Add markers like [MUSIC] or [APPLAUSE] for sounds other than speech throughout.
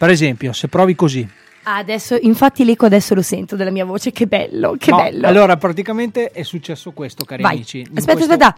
Per esempio, se provi così. Ah, adesso, infatti l'eco adesso lo sento della mia voce, che bello, che No, bello. Allora, praticamente è successo questo, cari Vai. amici. Aspetta, questo- aspetta.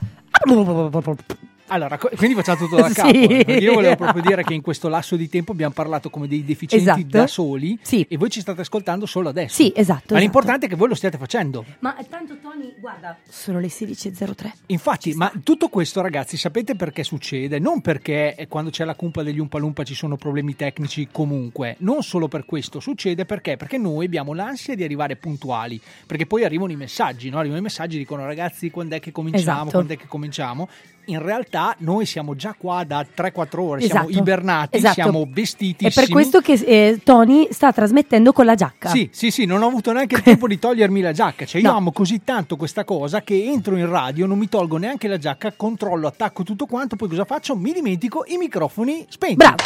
Allora, quindi facciamo tutto da [LAUGHS] Sì. capo. perché Io volevo proprio dire che in questo lasso di tempo abbiamo parlato come dei deficienti Esatto. da soli Sì. e voi ci state ascoltando solo adesso. Sì, esatto, Ma esatto. l'importante è che voi lo stiate facendo. Ma tanto Tony, guarda, sono le 16.03. Infatti, ma tutto questo, ragazzi, sapete perché succede? Non perché eh, quando c'è la cumpa degli Umpalumpa ci sono problemi tecnici comunque, non solo per questo, succede perché? Perché noi abbiamo l'ansia di arrivare puntuali, perché poi arrivano i messaggi, no? Arrivano i messaggi dicono ragazzi quando è che cominciamo, Esatto. quando è che cominciamo. In realtà noi siamo già qua da 3-4 ore, siamo Esatto. ibernati, Esatto. siamo vestiti. È per questo che eh, Tony sta trasmettendo con la giacca. Sì, sì, sì, non ho avuto neanche il [LAUGHS] tempo di togliermi la giacca. Cioè, io No. amo così tanto questa cosa che entro in radio, non mi tolgo neanche la giacca, controllo, attacco tutto quanto, poi cosa faccio? Mi dimentico i microfoni spenti. Bravo.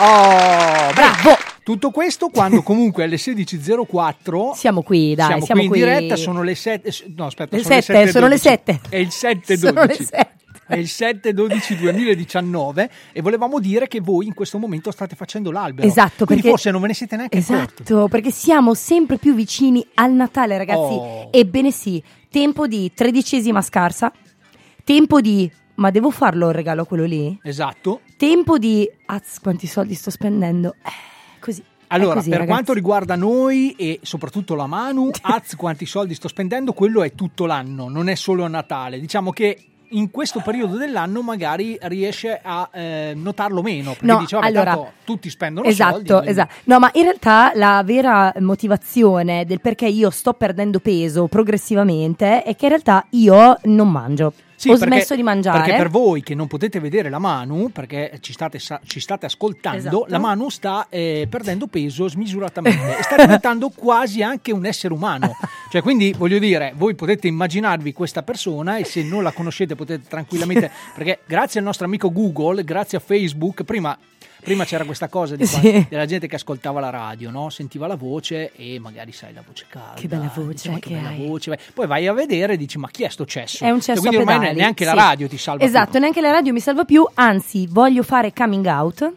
Oh, Bravo. Tutto questo quando [LAUGHS] comunque alle 16.04 Siamo qui, dai, siamo, siamo qui in qui. diretta, sono le 7. No, aspetta, Le sono le sette, sono le 7:12. sette. È il 7.12. Sono le sette. È il 7-12-2019 e volevamo dire che voi in questo momento state facendo l'albero. Esatto, Quindi perché- forse non ve ne siete neanche accorti. Esatto, perché siamo sempre più vicini al Natale, ragazzi. Oh. Ebbene sì, tempo di tredicesima scarsa, tempo di... Ma devo farlo il regalo a quello lì? Esatto. Tempo di... Az, quanti soldi sto spendendo? Eh, così. Allora, così, per ragazzi. quanto riguarda noi e soprattutto la Manu, [LAUGHS] az quanti soldi sto spendendo, quello è tutto l'anno, non è solo a Natale. Diciamo che in questo periodo dell'anno magari riesce a eh, notarlo meno, perché No, dice, vabbè, allora- tanto tutti spendono Esatto, soldi. quindi- esatto. No, ma in realtà la vera motivazione del perché io sto perdendo peso progressivamente è che in realtà io non mangio. Sì, Ho perché- smesso di mangiare. Perché per voi che non potete vedere la Manu, perché ci state, ci state ascoltando, Esatto. la Manu sta eh, perdendo peso smisuratamente e sta diventando [LAUGHS] quasi anche un essere umano. Cioè, quindi voglio dire, voi potete immaginarvi questa persona e se non la conoscete potete tranquillamente, [LAUGHS] perché grazie al nostro amico Google, grazie a Facebook, prima... Prima c'era questa cosa di Sì. della gente che ascoltava la radio, no? sentiva la voce e magari sai la voce calda. Che bella voce dici, che, che bella hai." voce. Poi vai a vedere e dici ma chi è sto cesso? È un Cioè, cesso quindi a ormai pedali, neanche la sì. radio ti salva Esatto, più. neanche la radio mi salva più, anzi voglio fare coming out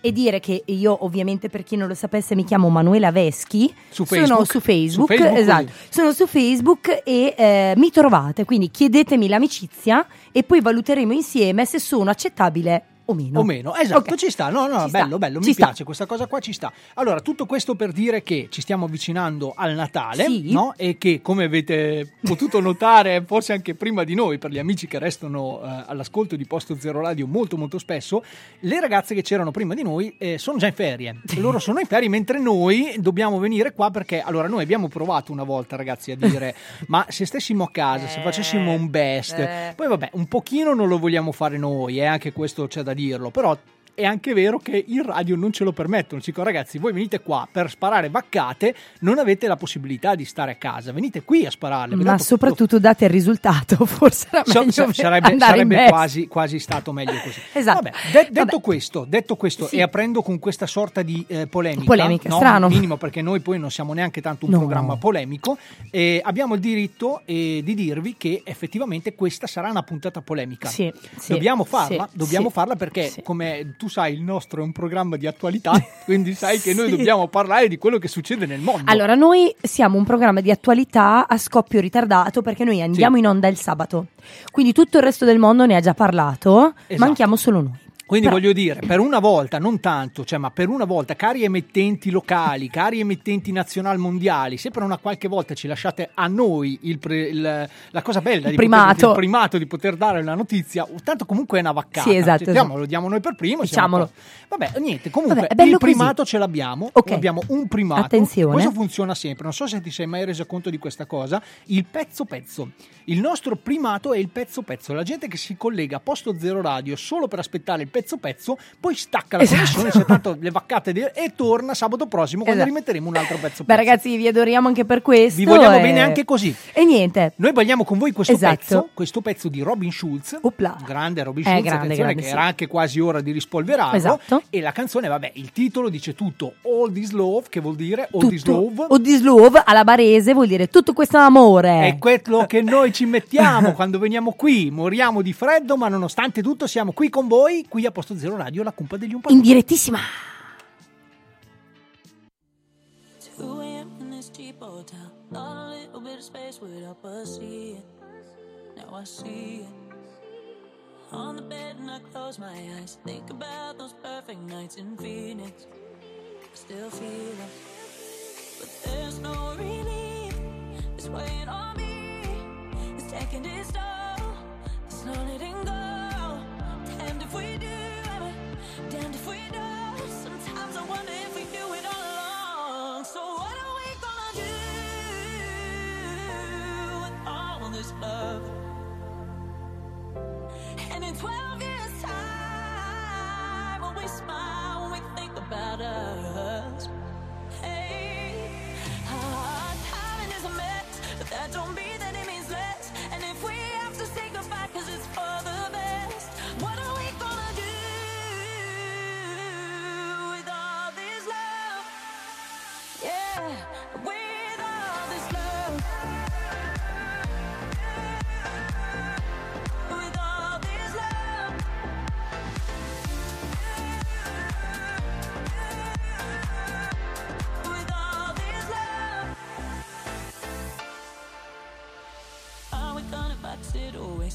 e dire che io ovviamente per chi non lo sapesse mi chiamo Manuela Veschi, Su sono Facebook? su Facebook, Su Facebook, esatto, sono su Facebook e eh, mi trovate, quindi chiedetemi l'amicizia e poi valuteremo insieme se sono accettabile o meno. O meno, esatto, Ok. ci sta. No, no, Ci bello, sta, bello, ci mi sta. piace questa cosa qua, ci sta. Allora, tutto questo per dire che ci stiamo avvicinando al Natale, Sì. no? E che, come avete potuto notare, forse anche prima di noi, per gli amici che restano eh, all'ascolto di Posto Zero Radio molto molto spesso, le ragazze che c'erano prima di noi eh, sono già in ferie. Loro sono in ferie, mentre noi dobbiamo venire qua perché, allora, noi abbiamo provato una volta, ragazzi, a dire, [LAUGHS] ma se stessimo a casa, se facessimo un best, eh. poi vabbè, un pochino non lo vogliamo fare noi, eh, anche questo c'è da dirlo, però è anche vero che in radio non ce lo permettono. Ci dicono, ragazzi, voi venite qua per sparare vaccate, non avete la possibilità di stare a casa, venite qui a spararle. Ma soprattutto date il risultato, [LAUGHS] forse era So- meglio sa- sarebbe, sarebbe quasi, quasi stato meglio così. [LAUGHS] Esatto. Vabbè, de- detto, Vabbè. Questo, detto questo, Sì. e aprendo con questa sorta di eh, polemica, Polemica, no, strano. minimo perché noi poi non siamo neanche tanto un No. programma polemico, eh, abbiamo il diritto eh, di dirvi che effettivamente questa sarà una puntata polemica. Sì, sì, dobbiamo farla, dobbiamo farla perché, come tu sai, il nostro è un programma di attualità, [LAUGHS] quindi sai che noi Sì. dobbiamo parlare di quello che succede nel mondo. Allora, noi siamo un programma di attualità a scoppio ritardato perché noi andiamo Sì. in onda il sabato. Quindi tutto il resto del mondo ne ha già parlato, Esatto. manchiamo solo noi. Quindi Però- voglio dire, per una volta, non tanto, cioè, ma per una volta, cari emittenti locali, cari emittenti nazionali mondiali, se per una qualche volta ci lasciate a noi il pre- il- la cosa bella Il di primato. Poter, il primato di poter dare la notizia, tanto comunque è una vaccata. Sì, esatto, Cioè, diamo- esatto. lo diamo noi per primo. Diciamolo. Vabbè, niente, comunque Vabbè, il così. primato ce l'abbiamo, Ok. abbiamo un primato. Attenzione. Questo funziona sempre, non so se ti sei mai reso conto di questa cosa, il pezzo pezzo. Il nostro primato è il pezzo pezzo, la gente che si collega a posto zero radio solo per aspettare il pezzo pezzo, poi stacca la Esatto. connessione, c'è tanto le vaccate di- e torna sabato prossimo quando Esatto. rimetteremo un altro pezzo Beh, pezzo. ragazzi, vi adoriamo anche per questo. Vi vogliamo e- bene anche così. E niente. Noi balliamo con voi questo Esatto. pezzo, questo pezzo di Robin Schulz, Opla. grande Robin Eh, Schulz, grande, grande, che sì. era anche quasi ora di rispolverarlo. Esatto. E la canzone, vabbè, il titolo dice tutto, All This Love, che vuol dire All This Tutto, Love. o this love alla barese vuol dire tutto questo amore. È quello che noi ci mettiamo quando veniamo qui, moriamo di freddo, ma nonostante tutto siamo qui con voi, qui a Posto Zero Radio, la cumpa degli. In direttissima. 2 a.m. in a I it. On the bed and I close my eyes. Think about those perfect nights in Phoenix. Still feel it. But there's no relief. It's weighing on me. It's taking its toll. There's no letting go. Damned if we do. Damned if we don't. Sometimes I wonder if we do it all along. So what are we gonna do with all this love? And in 12 years' time, when we smile, when we think about us, hey, our timing is a mess, but that don't mean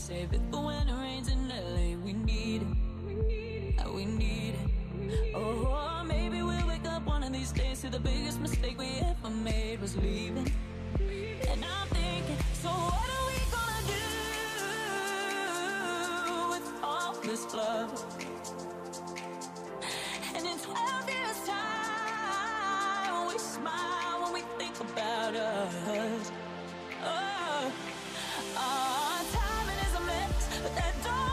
Save it for when it rains in LA. We need it. Uh, We need it. Oh, maybe we'll wake up one of these days to the biggest mistake we ever made was leaving. And I'm thinking, so what are we gonna do with all this love? And in 12 years' time, we smile when we think about us. Oh, our that don't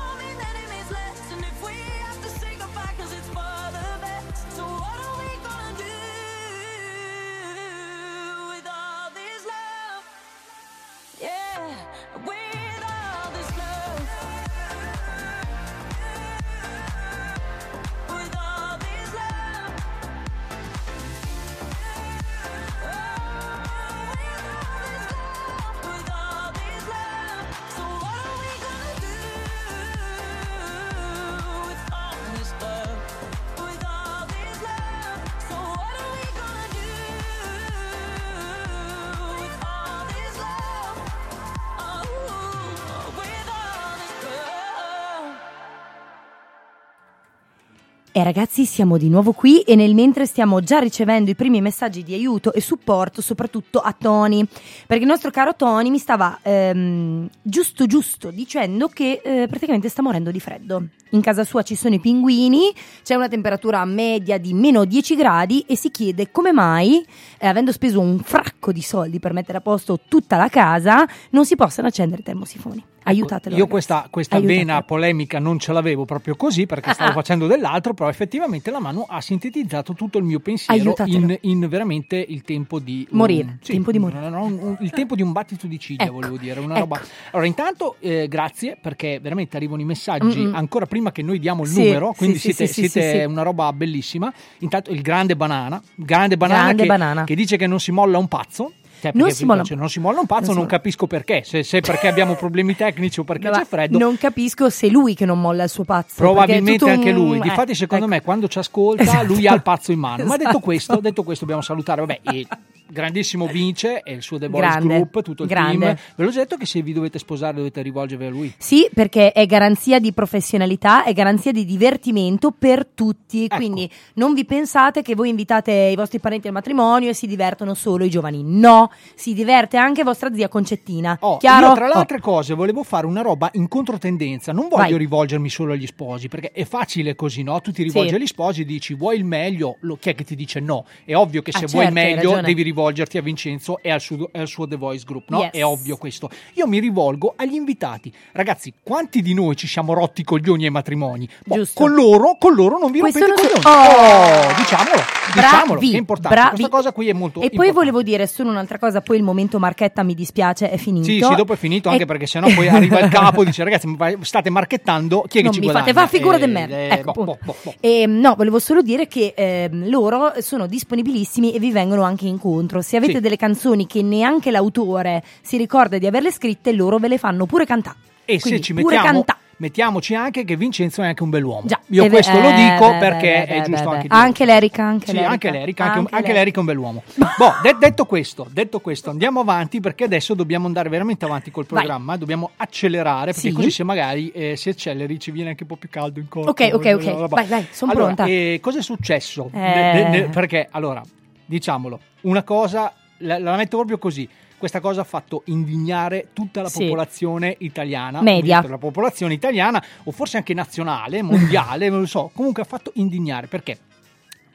E ragazzi, siamo di nuovo qui e nel mentre stiamo già ricevendo i primi messaggi di aiuto e supporto, soprattutto a Tony, perché il nostro caro Tony mi stava ehm, giusto giusto dicendo che eh, praticamente sta morendo di freddo. In casa sua ci sono i pinguini, c'è una temperatura media di meno 10 gradi e si chiede come mai, eh, avendo speso un fracco di soldi per mettere a posto tutta la casa, non si possano accendere i termosifoni. Aiutatelo. Io questa, questa Aiutatelo. vena polemica non ce l'avevo proprio così perché [LAUGHS] stavo facendo dell'altro, però effettivamente la mano ha sintetizzato tutto il mio pensiero in, in veramente il tempo di un- Morire, sì, tempo di morire. un- un- il tempo di un battito di ciglia, Ecco, volevo dire. Una ecco. roba. Allora, intanto eh, grazie perché veramente arrivano i messaggi Mm-mm. ancora prima che noi diamo il Sì, numero, quindi sì, siete, siete una roba bellissima. Intanto il grande banana, grande banana, Grande che, banana. che dice che non si molla un pazzo. Cioè, Non si molla- cioè, non si molla un pazzo, non non, capisco perché. Se, se perché abbiamo problemi tecnici o perché Ma c'è freddo. Non capisco se è lui che non molla il suo pazzo. Probabilmente un- anche lui. eh, Difatti, secondo ecco. me, quando ci ascolta, Esatto. lui ha il pazzo in mano. Ma [LAUGHS] detto Esatto. questo, detto questo, dobbiamo salutare. Vabbè, il grandissimo Vince e il suo The Boys Grande, Group, tutto il grande. team. Ve l'ho detto che se vi dovete sposare dovete rivolgervi a lui. Sì, perché è garanzia di professionalità, è garanzia di divertimento per tutti. Ecco. Quindi non vi pensate che voi invitate i vostri parenti al matrimonio e si divertono solo i giovani. No, si diverte anche vostra zia Concettina. Oh, Chiaro? io tra le Oh. altre cose volevo fare una roba in controtendenza. Non voglio Vai. rivolgermi solo agli sposi, perché è facile così, no? Tu ti rivolgi Sì. agli sposi e dici vuoi il meglio, lo, chi è che ti dice no? È ovvio che Ah, se vuoi il certo, meglio devi rivolgerti a Vincenzo e al suo, al suo The Voice Group, no? Yes. È ovvio questo. Io mi rivolgo agli invitati. Ragazzi, quanti di noi ci siamo rotti i coglioni ai matrimoni? Boh, Giusto. con loro, con loro non vi Questo rompete i non so- coglioni. Oh! Oh, diciamolo, diciamolo, che è importante. bravi. Questa cosa qui è molto E poi importante. volevo dire solo un'altra cosa, poi il momento marchetta mi dispiace, è finito. Sì, sì, dopo è finito, anche E- perché sennò poi arriva il capo e dice ragazzi, state marchettando, chi è che non ci mi guadagna? fate fa figura Eh, di merda. eh, ecco, boh, boh, boh, boh. E, no, volevo solo dire che ehm, loro sono disponibilissimi e vi vengono anche incontro. Se avete Sì. delle canzoni che neanche l'autore si ricorda di averle scritte, loro ve le fanno pure cantare. E Quindi, se ci pure mettiamo, cantà. mettiamoci anche che Vincenzo è anche un bell'uomo. Già. Io Eh, questo beh, lo dico eh, perché è giusto anche dire. Anche l'Erica, anche sì, l'Erica. anche l'Erica, anche, Anche anche l'Erica è un bell'uomo. boh, de- detto, questo, detto questo, andiamo avanti perché adesso dobbiamo andare veramente avanti col Vai. programma, dobbiamo accelerare perché Sì. così se magari eh, si acceleri ci viene anche un po' più caldo in corpo. Ok, ok, ok. Vai, vai, son Allora, pronta. eh, cosa è successo? Eh. Ne- ne- perché, allora, diciamolo, una cosa, la, la metto proprio così. Questa cosa ha fatto indignare tutta la Sì. popolazione italiana, Media. la popolazione italiana o forse anche nazionale, [LAUGHS] mondiale, non lo so. Comunque ha fatto indignare perché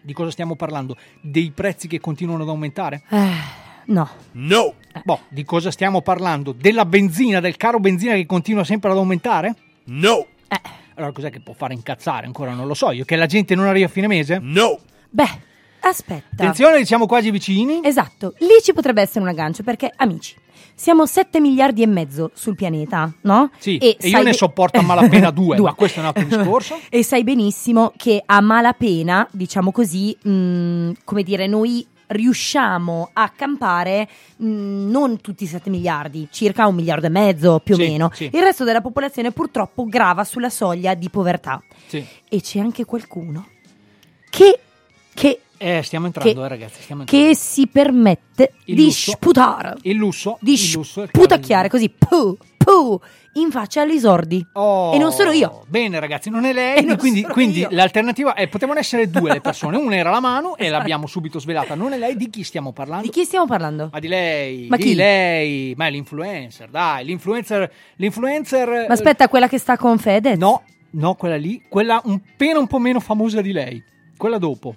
di cosa stiamo parlando? Dei prezzi che continuano ad aumentare? Eh, no. No. Boh, di cosa stiamo parlando? Della benzina, del caro benzina che continua sempre ad aumentare? No. Eh, Allora cos'è che può fare incazzare? Ancora non lo so io. Che la gente non arriva a fine mese? No. beh, aspetta. Attenzione, siamo quasi vicini. Esatto, lì ci potrebbe essere un aggancio perché, amici, siamo 7 miliardi e mezzo sul pianeta, no? Sì, e io sai ne be- sopporto a malapena [LAUGHS] due, ma questo è un altro discorso. e sai benissimo che a malapena, diciamo così, mh, come dire, noi riusciamo a campare mh, non tutti i 7 miliardi, circa un miliardo e mezzo più o Sì, meno. sì. Il resto della popolazione purtroppo grava sulla soglia di povertà. Sì. E c'è anche qualcuno che, che, Eh, stiamo entrando, Che- eh, ragazzi. Stiamo entrando. che si permette Il di lusso. sputare Il lusso. di il lusso sputacchiare così, puh, puh, in faccia agli esordi. Oh, E non sono io. Bene, ragazzi, non è lei. non quindi quindi l'alternativa è: potevano essere due le [LAUGHS] persone. Una era la mano e l'abbiamo subito svelata. Non è lei. Di chi stiamo parlando? Di chi stiamo parlando? Ma di lei. Ma di chi? lei. Ma è l'influencer, dai. L'influencer. L'influencer. Ma aspetta, quella che sta con Fedez? No, no, quella lì. Quella un un po' meno famosa di lei. Quella dopo.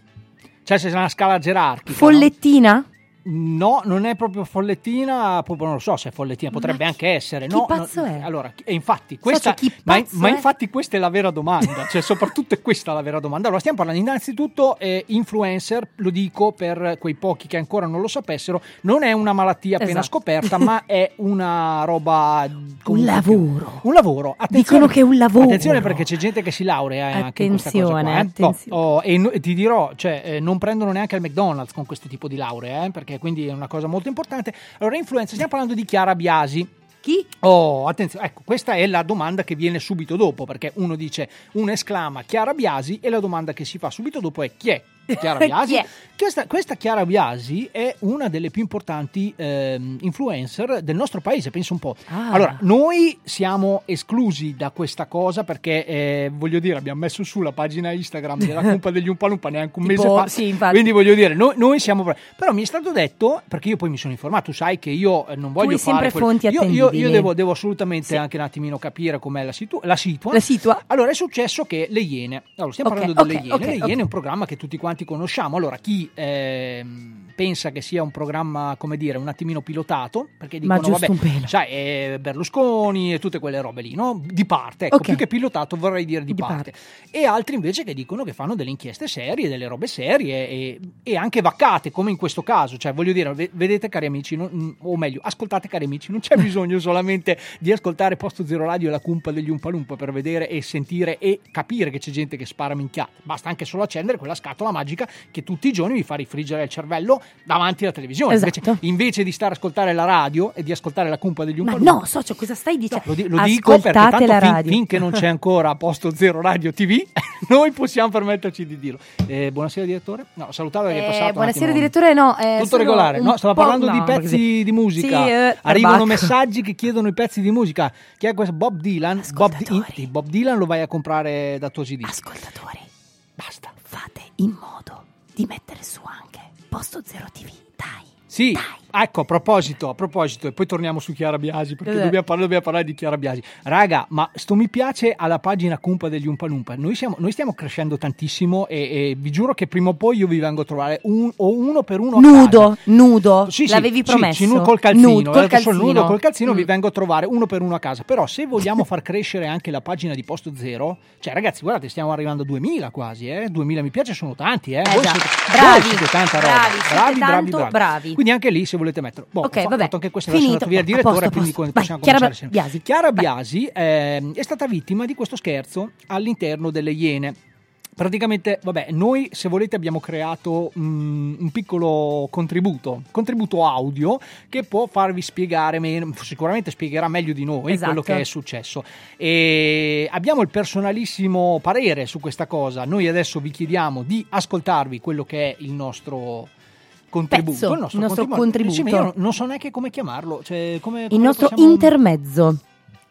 Cioè, se c'è una scala gerarchica. Follettina? No, non è proprio follettina, proprio non lo so se è follettina, potrebbe Ma anche essere. chi no, pazzo no, è? Allora, e infatti, questa, chi ma, ma infatti questa è la vera domanda, cioè soprattutto è questa la vera domanda. Allora, stiamo parlando innanzitutto eh, influencer, lo dico per quei pochi che ancora non lo sapessero, non è una malattia appena Esatto. scoperta, ma [LAUGHS] è una roba... Un lavoro. Un lavoro. Attenzione, Dicono che è un lavoro. Attenzione perché c'è gente che si laurea eh, anche in questa cosa qua, Attenzione, eh. No, attenzione. oh, e no- ti dirò, cioè, eh, non prendono neanche al McDonald's con questo tipo di lauree, eh, quindi è una cosa molto importante. Allora, influenza, stiamo parlando di Chiara Biasi. Chi? Oh, attenzione, ecco, questa è la domanda che viene subito dopo, perché uno dice, uno esclama Chiara Biasi e la domanda che si fa subito dopo è chi è Chiara Biasi? È? Questa, questa Chiara Biasi è una delle più importanti ehm, influencer del nostro paese, penso un po'. Ah. Allora, noi siamo esclusi da questa cosa perché, eh, voglio dire, abbiamo messo su la pagina Instagram della [LAUGHS] Cumpa degli Umpalumpa neanche un Tipo, mese fa. sì. Quindi voglio dire, noi, noi siamo... Però mi è stato detto, perché io poi mi sono informato, tu sai che io eh, non voglio sempre fare... quel- fonti io, io, attendibili. io devo, devo assolutamente Sì. anche un attimino capire com'è la, situ- la situa. La situa? Allora è successo che Le Iene, allora stiamo Ok, parlando delle ok, Iene, ok, Le. Iene è un programma che tutti quanti quanti conosciamo. Allora, chi ehm, pensa che sia un programma, come dire, un attimino pilotato, perché dicono, vabbè, un pelo. sai, è Berlusconi e tutte quelle robe lì, no? Di parte, ecco, Ok. più che pilotato vorrei dire di, Di parte. E altri invece che dicono che fanno delle inchieste serie, delle robe serie e, e anche vaccate, come in questo caso. Cioè, voglio dire, ve- vedete cari amici, non- o meglio, ascoltate cari amici, non c'è [LAUGHS] bisogno solamente di ascoltare Posto Zero Radio e la cumpa degli Umpalumpa per vedere e sentire e capire che c'è gente che spara minchiate. Basta anche solo accendere quella scatola magica che tutti i giorni vi fa rifriggere il cervello davanti alla televisione. Esatto. Invece, invece di stare a ascoltare la radio e di ascoltare la cumpa degli Umpalumpa. no, socio, cosa stai No, dicendo? lo, di- lo dico perché tanto la fin- radio. finché non c'è ancora Posto Zero Radio TV, [LAUGHS] noi possiamo permetterci di dirlo. Eh, buonasera direttore. No, salutavo che è Eh, passato. un buonasera direttore, no. eh, Tutto regolare, no? Stavo parlando di no, pezzi così. di musica. Sì, eh, Arrivano messaggi che chiedono i pezzi di musica. Chi è questo? Bob Dylan. Bob, Di-. Bob Dylan lo vai a comprare da tuo CD. Ascoltatori, Basta. Fate in modo di mettere su anche Posto Zero TV, dai. Sì, Dai. ecco, a proposito, a proposito, e poi torniamo su Chiara Biasi, perché Cos'è? dobbiamo parlare, dobbiamo parlare di Chiara Biasi. Raga, ma sto mi piace alla pagina Cumpa degli Umpalumpa. Noi, siamo, noi stiamo crescendo tantissimo e, e vi giuro che prima o poi io vi vengo a trovare un, o uno per uno a Nudo, casa. nudo, Sì, l'avevi sì, promesso. sì, col calzino, Nudo, col il nudo calzino. col calzino vi Mm. vengo a trovare uno per uno a casa. Però se vogliamo far crescere anche la pagina di Posto Zero, cioè ragazzi, guardate, stiamo arrivando a 2000 quasi, eh? 2000 mi piace sono tanti, eh? Eh Voi siete, Bravi, voi siete tanta roba. bravi, bravi, bravi, bravi. bravi. Quindi anche lì se volete metterlo. Boh, Ok, fa- vabbè. fatto anche è Finito. via il direttore, posto, quindi posto. possiamo Vai, Chiara sempre. Biasi. Chiara Vai. Biasi ehm, è stata vittima di questo scherzo all'interno delle Iene. Praticamente, vabbè, noi se volete abbiamo creato mm, un piccolo contributo, contributo audio che può farvi spiegare, meno, sicuramente spiegherà meglio di noi Esatto. quello che è successo. E abbiamo il personalissimo parere su questa cosa. Noi adesso vi chiediamo di ascoltarvi quello che è il nostro contributo. Pezzo, il nostro contributo. Sì, ma io non- so neanche come chiamarlo. Cioè, come, Il come lo nostro possiamo- intermezzo.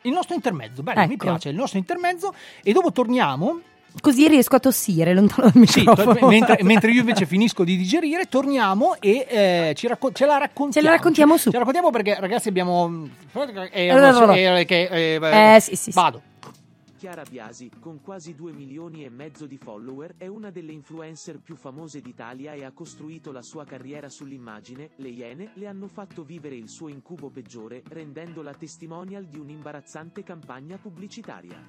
il nostro intermezzo, mi Ecco. piace il nostro intermezzo e dopo torniamo Così riesco a tossire lontano dal sì, microfono. to- mentre, mentre io invece finisco di digerire, torniamo e eh, ci racco- ce la raccontiamo. Ce la raccontiamo su. Ce la raccontiamo perché, ragazzi, abbiamo. Eh, Allora, eh, che, eh, Eh, sì, sì, sì. Vado. Chiara Biasi, con quasi 2 milioni e mezzo di follower, è una delle influencer più famose d'Italia e ha costruito la sua carriera sull'immagine. Le Iene le hanno fatto vivere il suo incubo peggiore, rendendola testimonial di un'imbarazzante campagna pubblicitaria.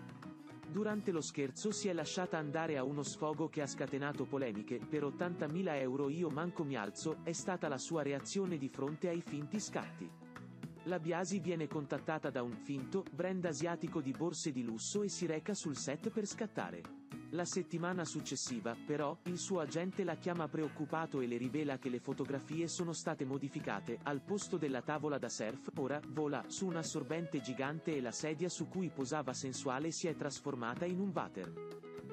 Durante lo scherzo si è lasciata andare a uno sfogo che ha scatenato polemiche. Per 80.000 euro io manco mi alzo, è stata la sua reazione di fronte ai finti scatti. La Biasi viene contattata da un finto brand asiatico di borse di lusso e si reca sul set per scattare. La settimana successiva, però, il suo agente la chiama preoccupato e le rivela che le fotografie sono state modificate. Al posto della tavola da surf, ora vola su un assorbente gigante e la sedia su cui posava sensuale si è trasformata in un water.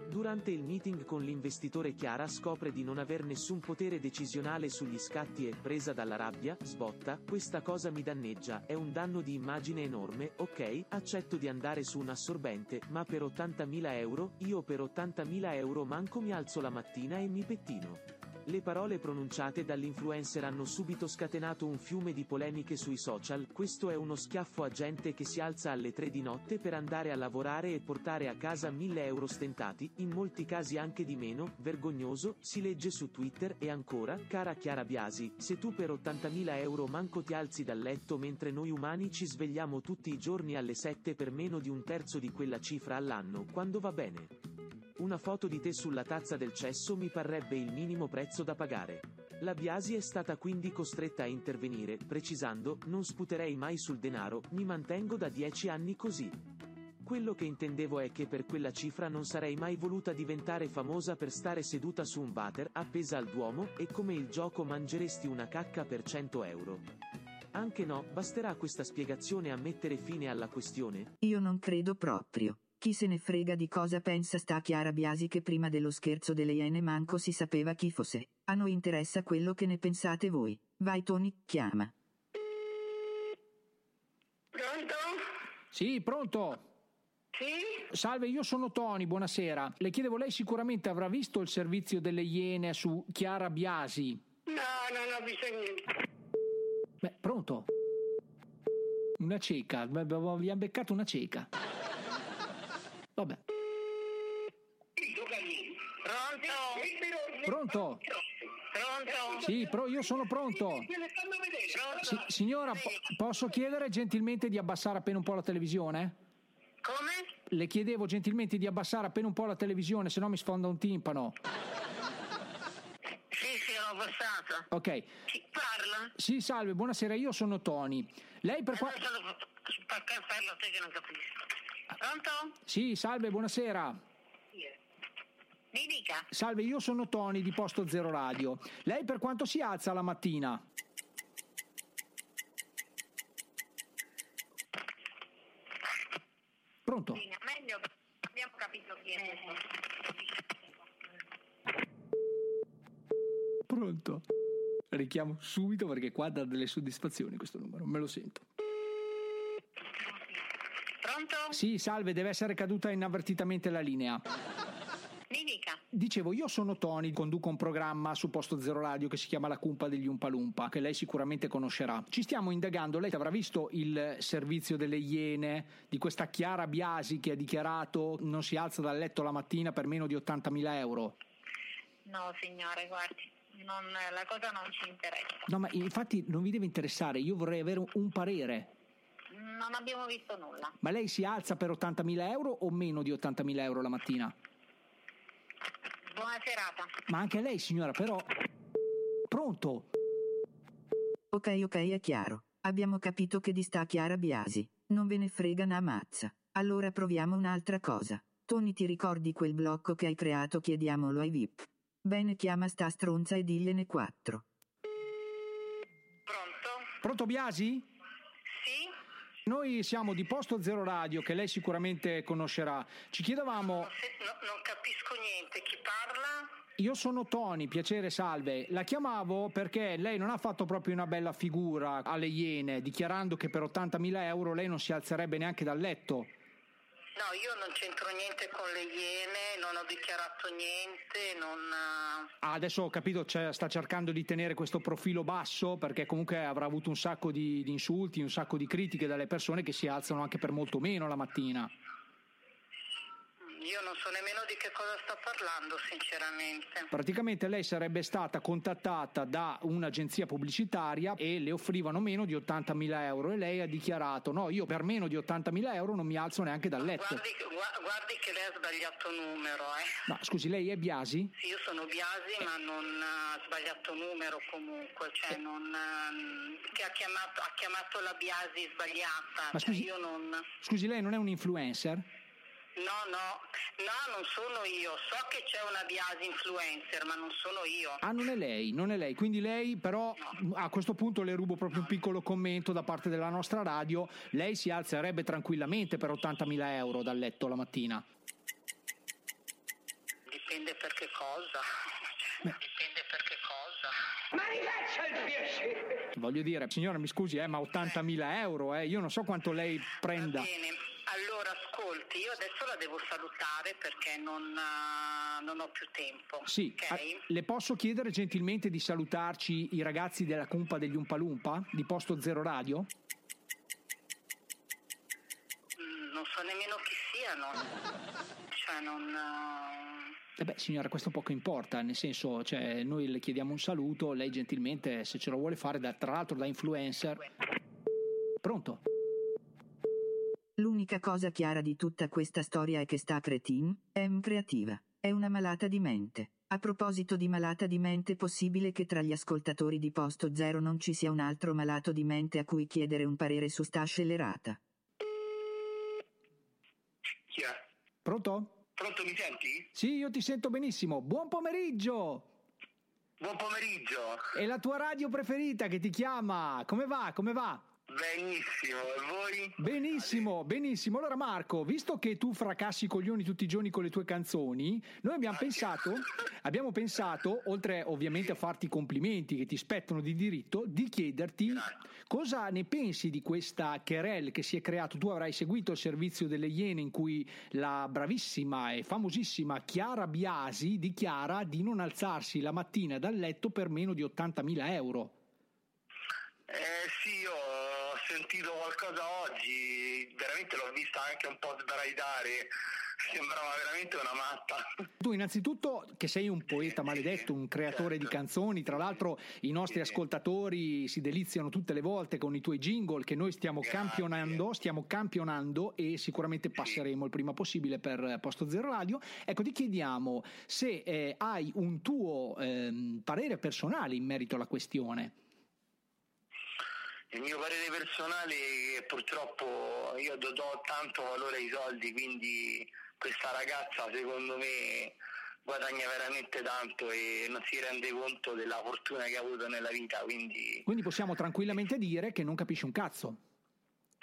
Durante il meeting con l'investitore Chiara scopre di non aver nessun potere decisionale sugli scatti e, presa dalla rabbia, sbotta, questa cosa mi danneggia, è un danno di immagine enorme, ok, accetto di andare su un assorbente, ma per 80.000 euro, io per 80.000 euro manco mi alzo la mattina e mi pettino. Le parole pronunciate dall'influencer hanno subito scatenato un fiume di polemiche sui social, questo è uno schiaffo a gente che si alza alle 3 di notte per andare a lavorare e portare a casa 1000 euro stentati, in molti casi anche di meno, vergognoso, si legge su Twitter e ancora, cara Chiara Biasi, se tu per 80.000 euro manco ti alzi dal letto mentre noi umani ci svegliamo tutti i giorni alle 7 per meno di un terzo di quella cifra all'anno, quando va bene. Una foto di te sulla tazza del cesso mi parrebbe il minimo prezzo da pagare. La Biasi è stata quindi costretta a intervenire, precisando, non sputerei mai sul denaro, mi mantengo da dieci anni così. Quello che intendevo è che per quella cifra non sarei mai voluta diventare famosa per stare seduta su un water appesa al Duomo e come il gioco mangeresti una cacca per 100 euro. Anche no, basterà questa spiegazione a mettere fine alla questione? Io non credo proprio. Chi se ne frega di cosa pensa sta Chiara Biasi che prima dello scherzo delle Iene manco si sapeva chi fosse. A noi interessa quello che ne pensate voi. Vai Tony, chiama. Pronto? Sì, pronto. Sì? Salve, io sono Tony, buonasera. Le chiedevo, lei sicuramente avrà visto il servizio delle Iene su Chiara Biasi. No, non ho visto niente. Beh, pronto? Una cieca, abbiamo beccato una cieca. Vabbè. Pronto? Pronto? Pronto? Sì, pro- io sono pronto. Si- signora, po- posso chiedere gentilmente di abbassare appena un po' la televisione? Come? Le chiedevo gentilmente di abbassare appena un po' la televisione, se no mi sfonda un timpano. Sì, sì, ho passato. Ok. Chi parla? Sì, salve, buonasera, io sono Tony. Lei per qua... Adesso lo- Perché parlo te che non capisco. Pronto? Sì, salve, buonasera. Mi dica. Salve, io sono Tony di Posto Zero Radio. Lei per quanto si alza la mattina? Pronto? Meglio, abbiamo capito chi è. Pronto? Richiamo subito perché qua dà delle soddisfazioni questo numero, me lo sento. Pronto? Sì, salve, deve essere caduta inavvertitamente la linea. Mi dica. Dicevo, io sono Tony, conduco un programma su Posto Zero Radio che si chiama La Cumpa degli Umpalumpa, che lei sicuramente conoscerà. Ci stiamo indagando, lei avrà visto il servizio delle Iene di questa Chiara Biasi che ha dichiarato non si alza dal letto la mattina per meno di 80.000 euro. No, signore, guardi, non- la cosa non ci interessa. No, ma infatti non vi deve interessare, io vorrei avere un- un parere. Non abbiamo visto nulla. Ma lei si alza per 80.000 euro o meno di 80.000 euro la mattina? Buona serata. Ma anche lei, signora, però... Pronto? Ok ok è chiaro. Abbiamo capito che di sta Chiara Biasi. Non ve ne frega una mazza. Allora proviamo un'altra cosa. Tony ti ricordi quel blocco che hai creato chiediamolo ai VIP. Bene chiama sta stronza e digliene quattro. Pronto? Pronto Biasi? Noi siamo di Posto Zero Radio, che lei sicuramente conoscerà. Ci chiedevamo... Non, se- no- non capisco niente. Chi parla? Io sono Tony, piacere, salve. La chiamavo perché lei non ha fatto proprio una bella figura alle Iene, dichiarando che per 80.000 euro lei non si alzerebbe neanche dal letto. No, io non c'entro niente con le Iene, non ho dichiarato niente, non... eh, Ah, adesso ho capito, cioè, sta cercando di tenere questo profilo basso perché comunque avrà avuto un sacco di, di insulti, un sacco di critiche dalle persone che si alzano anche per molto meno la mattina. Io non so nemmeno di che cosa sta parlando, sinceramente. Praticamente lei sarebbe stata contattata da un'agenzia pubblicitaria e le offrivano meno di 80.000 euro e lei ha dichiarato no, io per meno di 80.000 euro non mi alzo neanche dal letto. Guardi, gua- guardi che lei ha sbagliato numero, eh. Ma scusi, lei è Biasi? Sì, io sono Biasi, ma non ha sbagliato numero comunque, cioè non... ehm, che ha chiamato, ha chiamato la Biasi sbagliata. Ma cioè scusi- io non... No, Scusi, lei non è un influencer? No, no, non sono io. So che c'è una Biasi influencer, ma non sono io. Ah, non è lei, non è lei. Quindi lei però a questo punto le rubo proprio un piccolo commento da parte della nostra radio. Lei si alzerebbe tranquillamente per 80.000 euro dal letto la mattina. Dipende per che cosa. Cioè, dipende per che cosa. Voglio dire, signora, mi scusi, eh, ma 80.000 euro, eh, io non so quanto lei prenda. Va bene, allora ascolti, io adesso la devo salutare perché non, eh, non ho più tempo. Sì, ok? ah, le posso chiedere gentilmente di salutarci i ragazzi della Cumpa degli Umpalumpa di Posto Zero Radio? Mm, non so nemmeno chi siano. Cioè non. eh, Eh beh, signora, questo poco importa, nel senso, cioè, noi le chiediamo un saluto, lei gentilmente, se ce lo vuole fare, da- tra l'altro da influencer. Pronto? L'unica cosa chiara di tutta questa storia è che sta cretin è m creativa. È una malata di mente. A proposito di malata di mente, possibile che tra gli ascoltatori di Posto Zero non ci sia un altro malato di mente a cui chiedere un parere su sta scellerata. Chi è? Pronto? Pronto, mi senti? Sì, io ti sento benissimo. Buon pomeriggio! Buon pomeriggio. È la tua radio preferita che ti chiama. Come va? Come va? Benissimo, e voi? Benissimo, benissimo. Allora Marco, visto che tu fracassi i coglioni tutti i giorni con le tue canzoni, noi abbiamo pensato, [LAUGHS] abbiamo pensato, oltre ovviamente a farti i complimenti che ti spettano di diritto, di chiederti cosa ne pensi di questa querelle che si è creato. Tu avrai seguito il servizio delle Iene in cui la bravissima e famosissima Chiara Biasi dichiara di non alzarsi la mattina dal letto per meno di 80.000 euro. Eh sì, io sentito qualcosa oggi, veramente l'ho vista anche un po' sbraitare sembrava veramente una matta. [LAUGHS] Tu innanzitutto che sei un poeta maledetto, un creatore di canzoni, tra l'altro i nostri ascoltatori si deliziano tutte le volte con i tuoi jingle che noi stiamo campionando, stiamo campionando e sicuramente passeremo il prima possibile per Posto Zero Radio. Ecco, ti chiediamo se eh, hai un tuo ehm, parere personale in merito alla questione. Il mio parere personale è che purtroppo io do, do tanto valore ai soldi, quindi questa ragazza secondo me guadagna veramente tanto e non si rende conto della fortuna che ha avuto nella vita, quindi Quindi possiamo tranquillamente dire che non capisci un cazzo.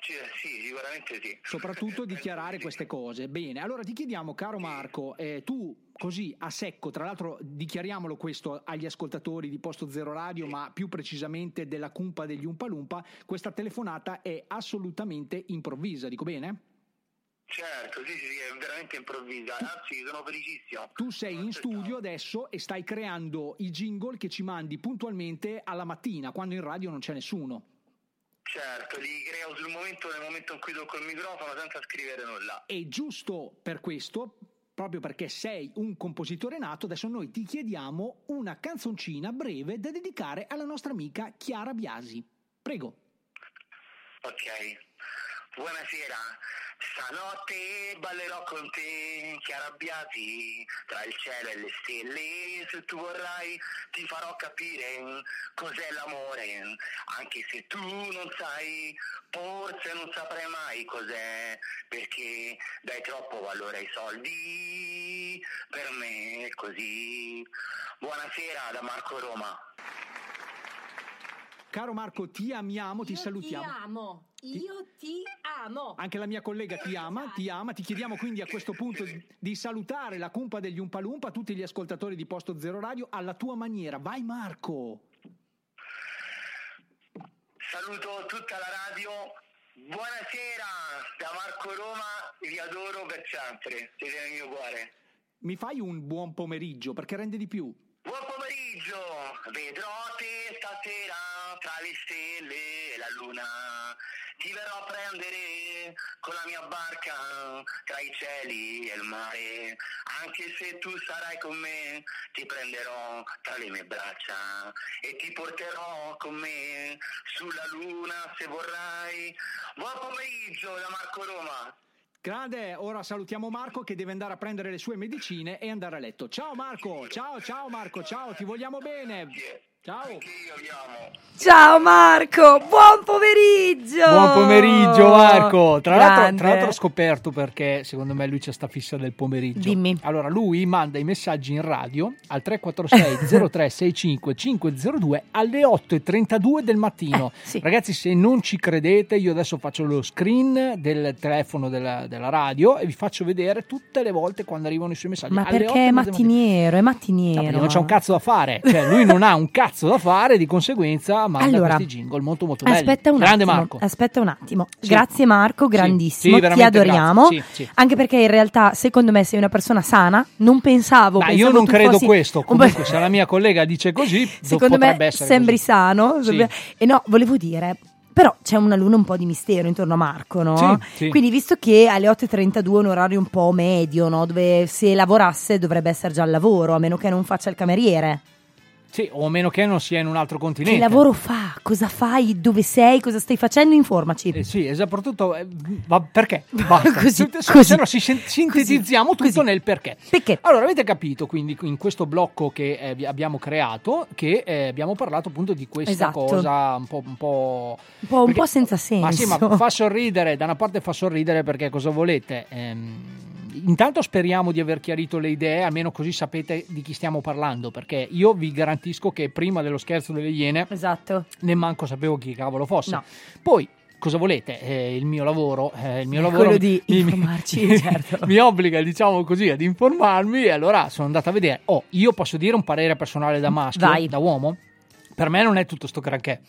Sì, sì, sicuramente sì. soprattutto [LAUGHS] dichiarare queste cose. Bene, allora ti chiediamo, caro Marco, eh, tu così a secco, tra l'altro dichiariamolo questo agli ascoltatori di Posto Zero Radio, ma più precisamente della cumpa degli Umpalumpa, questa telefonata è assolutamente improvvisa, dico bene? Certo, sì, sì, sì, è veramente improvvisa, anzi sono felicissimo. Tu sei in studio adesso e stai creando i jingle che ci mandi puntualmente alla mattina, quando in radio non c'è nessuno. Certo, li creo sul momento, nel momento in cui tocco il microfono senza scrivere nulla. E giusto per questo, proprio perché sei un compositore nato, adesso noi ti chiediamo una canzoncina breve da dedicare alla nostra amica Chiara Biasi. Prego. Ok, buonasera. Stanotte ballerò con te, Chiara Biasi, tra il cielo e le stelle. Se tu vorrai ti farò capire cos'è l'amore, anche se tu non sai, forse non saprai mai cos'è, perché dai troppo valore ai soldi, per me è così. Buonasera da Marco Roma. Caro Marco, ti amiamo, ti Io salutiamo. Ti amo, io ti amo. Anche la mia collega ti ama, ti ama. Ti chiediamo quindi a questo punto di salutare la cumpa degli Umpalumpa, tutti gli ascoltatori di Posto Zero Radio, alla tua maniera. Vai Marco! Saluto tutta la radio. Buonasera da Marco Roma, vi adoro per sempre, siete nel mio cuore. Mi fai un buon pomeriggio perché rende di più. Buon pomeriggio, vedrò te stasera tra le stelle e la luna. Ti verrò a prendere con la mia barca tra i cieli e il mare. Anche se tu sarai con me, ti prenderò tra le mie braccia e ti porterò con me sulla luna se vorrai. Buon pomeriggio da Marco Roma. Grande, ora salutiamo Marco che deve andare a prendere le sue medicine e andare a letto. Ciao Marco, ciao ciao Marco, ciao, ti vogliamo bene. Ciao. Ciao Marco, buon pomeriggio! Buon pomeriggio Marco. Tra l'altro, tra l'altro ho scoperto perché secondo me lui c'è sta fissa del pomeriggio. Dimmi. Allora lui manda i messaggi in radio al 346 0365 502 alle 8.32 del mattino. Eh, sì. Ragazzi se non ci credete io adesso faccio lo screen del telefono della, della radio e vi faccio vedere tutte le volte quando arrivano i suoi messaggi. Ma Alle perché 8 è mattino. mattiniero, è No, mattiniero. perché non c'è un cazzo da fare, cioè lui non ha un cazzo da fare, di conseguenza manda Allora, questi jingle molto molto belli. Aspetta un Grande attimo, Marco. aspetta un attimo. Sì. Grazie Marco, grandissimo, Sì, ti veramente adoriamo. Sì, sì. Anche perché in realtà secondo me sei una persona sana, non pensavo Dai, io non credo questo. Comunque, se la mia collega dice così, Secondo me sembri così. sano. Sì. E no, volevo dire, però c'è una luna un po' di mistero intorno a Marco, no? Sì, sì. Quindi visto che alle 8.32 è un orario un po' medio, no? Dove se lavorasse dovrebbe essere già al lavoro, a meno che non faccia il cameriere. Sì, o a meno che non sia in un altro continente. Che lavoro fa? Cosa fai? Dove sei? Cosa stai facendo? Informaci. Eh sì, esatto, soprattutto eh, va- perché? [LAUGHS] Basta. Così, così. se no si sin- sintetizziamo tutto così. nel perché. Perché? Allora, avete capito quindi in questo blocco che eh, abbiamo creato che eh, abbiamo parlato appunto di questa Esatto. cosa un po', un po'... Un po', un perché- po' senza senso. Ma sì, ma fa sorridere, da una parte fa sorridere perché cosa volete? Ehm, intanto speriamo di aver chiarito le idee, almeno così sapete di chi stiamo parlando, perché io vi garantisco che prima dello scherzo delle iene Esatto. ne manco sapevo chi cavolo fosse. No. Poi, cosa volete? Eh, il mio lavoro, eh, il mio È lavoro quello di mi, informarci, [LAUGHS] mi- certo. mi obbliga, diciamo così, ad informarmi e allora sono andato a vedere. Oh, io posso dire un parere personale da maschio, Vai. da uomo? Per me non è tutto sto granché.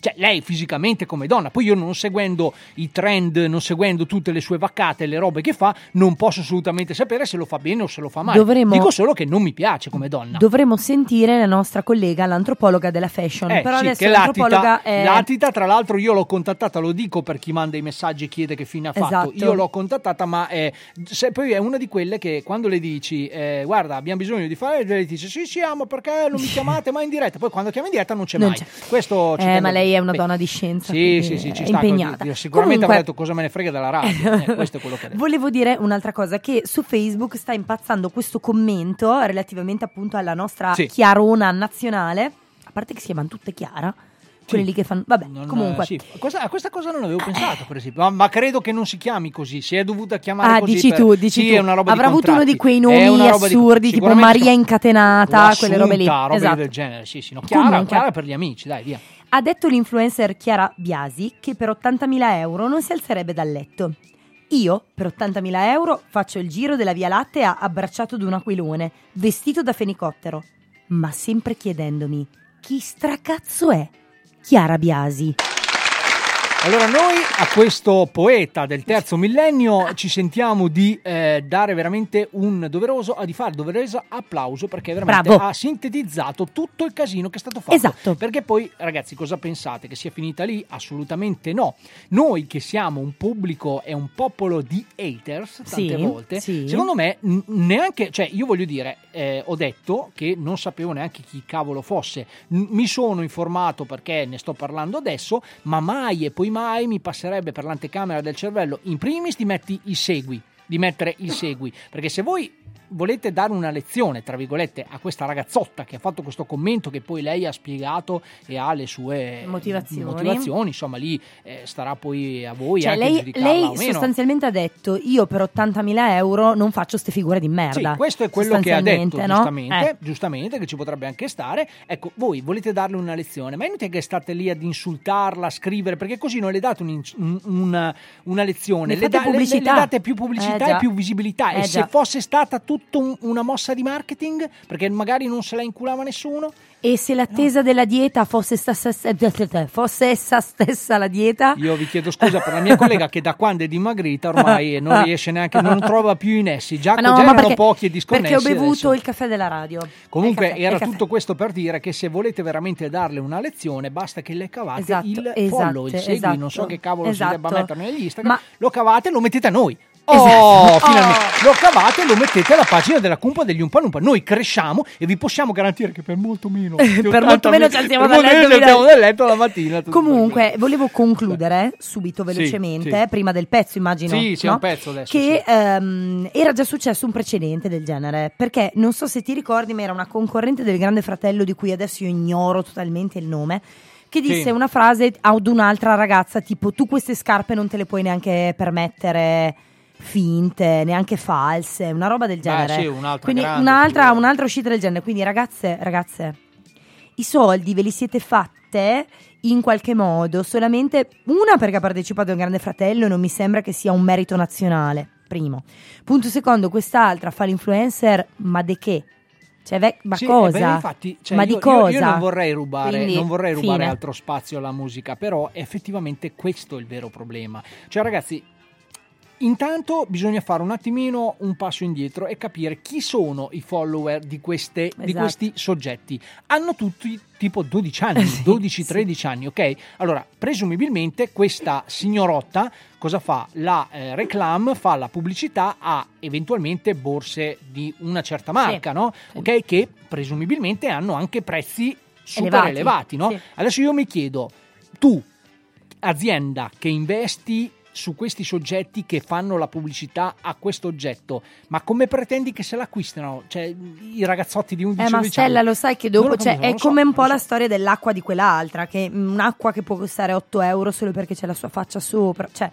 Cioè lei fisicamente come donna, poi io non seguendo i trend, non seguendo tutte le sue vaccate, le robe che fa, non posso assolutamente sapere se lo fa bene o se lo fa male. Dovremmo- Dico solo che non mi piace come donna. Dovremmo sentire la nostra collega, l'antropologa della fashion. Eh, Però sì, adesso che l'antropologa latita, è. latita, tra l'altro io l'ho contattata, lo dico per chi manda i messaggi e chiede che fine ha fatto, Esatto. io l'ho contattata ma è, se poi è una di quelle che quando le dici eh, guarda abbiamo bisogno di fare, lei dice sì sì ma perché non mi [LAUGHS] chiamate mai in diretta, poi quando chiama in diretta non c'è Non mai. c'è. Questo ci Eh, ma lei è una Beh, donna di scienza. Sì, sì, sì, ci sta. impegnata. Io Sicuramente Comunque, detto cosa me ne frega della radio. [LAUGHS] eh, questo è quello che. Volevo dire un'altra cosa, che su Facebook sta impazzando questo commento relativamente appunto alla nostra Sì. chiarona nazionale, a parte che si chiamano tutte Chiara, quelle lì che fanno... Vabbè, Non- comunque... sì, questa- a questa cosa non avevo pensato, per esempio, ma, ma credo che non si chiami così. Si è dovuta chiamare Ah, così. dici per- tu, dici sì, tu. Avrà avuto uno di quei nomi roba di- assurdi, tipo Maria incatenata, quelle robe lì. Robe Esatto. del genere. Sì, sì, no. Chiara. Chiara per gli amici, dai, via. Ha detto l'influencer Chiara Biasi che per 80.000 euro non si alzerebbe dal letto. Io, per 80.000 euro, faccio il giro della Via Lattea abbracciato ad un aquilone, vestito da fenicottero, ma sempre chiedendomi chi stracazzo è Chiara Biasi. Allora, noi a questo poeta del terzo millennio ci sentiamo di eh, dare veramente un doveroso, di fare doveroso applauso perché veramente Bravo. ha sintetizzato tutto il casino che è stato fatto. Esatto. Perché poi, ragazzi, cosa pensate? Che sia finita lì? Assolutamente no. Noi che siamo un pubblico e un popolo di haters, tante Sì, volte, sì. secondo me n- neanche, cioè io voglio dire, eh, ho detto che non sapevo neanche chi cavolo fosse. N- mi sono informato perché ne sto parlando adesso, ma mai e poi mai mi passerebbe per l'anticamera del cervello in primis di metti il segui, di mettere il segui, perché se voi volete dare una lezione, tra virgolette, a questa ragazzotta che ha fatto questo commento che poi lei ha spiegato e ha le sue Motivazioni. motivazioni, insomma lì eh, starà poi a voi Cioè, anche lei, lei sostanzialmente ha detto: Io per 80.000 euro non faccio ste figure di merda. Sì, questo è quello che ha detto no? giustamente, Eh. giustamente, che ci potrebbe anche stare. Ecco, voi volete darle una lezione, ma è inutile che state lì ad insultarla, a scrivere, perché così non le date un- un- una, una lezione, Le da- le- le date più pubblicità Eh, e più visibilità. Eh, e già. se fosse stata tutta un- una mossa di marketing, perché magari non se la inculava nessuno, E se l'attesa della dieta fosse, sta- fosse essa stessa la dieta? io vi chiedo scusa per la mia collega che da quando è dimagrita ormai [LAUGHS] non riesce neanche, non trova più i nessi. Già, no, già erano perché, pochi e disconnessi. perché ho bevuto adesso. il caffè della radio. Comunque caffè, era tutto questo per dire che se volete veramente darle una lezione basta che le cavate Esatto, il esatto, follow, il segui, esatto, non so che cavolo si debba esatto. mettere negli Instagram, Ma- lo cavate e lo mettete a noi. Oh, Esatto. [LAUGHS] finalmente Oh. lo cavate e lo mettete alla pagina della cumpa degli Umpa Lumpa. Noi cresciamo e vi possiamo garantire che per molto meno, di Per molto 80.000 meno ci alziamo dal letto, dal letto la mattina. Comunque, volevo concludere subito, Sì, velocemente, sì. prima del pezzo, immagino. Sì, c'è no? un pezzo adesso, Che sì. ehm, era già successo un precedente del genere. Perché non so se ti ricordi, ma era una concorrente del Grande Fratello di cui adesso io ignoro totalmente il nome. Che disse Sì. una frase ad un'altra ragazza, tipo: Tu queste scarpe non te le puoi neanche permettere finte, neanche false, una roba del genere. sì, un'altra Quindi un'altra, un'altra uscita del genere. Quindi, ragazze, ragazze, i soldi ve li siete fatte in qualche modo? Solamente una perché ha partecipato a un grande fratello e non mi sembra che sia un merito nazionale. Primo. Punto secondo quest'altra fa l'influencer ma de che? Cioè ve- ma Sì, cosa? eh beh, infatti, cioè, ma io, di io- cosa? Io, non vorrei rubare, Quindi, non vorrei rubare altro spazio alla musica, però effettivamente questo è il vero problema. Cioè, ragazzi, intanto bisogna fare un attimino un passo indietro e capire chi sono i follower di, queste, di Esatto. questi soggetti. Hanno tutti tipo 12 anni, [LAUGHS] 12-13 anni, ok? Allora, presumibilmente questa signorotta cosa fa? La eh, reclam fa la pubblicità a eventualmente borse di una certa marca, no? sì. Ok? Che presumibilmente hanno anche prezzi super Elevati, elevati, no? sì. Adesso io mi chiedo, tu, azienda che investi su questi soggetti che fanno la pubblicità a questo oggetto, ma come pretendi che se l'acquistino? Cioè, i ragazzotti di 11 eh, ma 12 anni. Stella, lo sai che dopo cioè, è lo so, come un po' la so. storia dell'acqua di quell'altra, che un'acqua che può costare 8 euro solo perché c'è la sua faccia sopra. Cioè,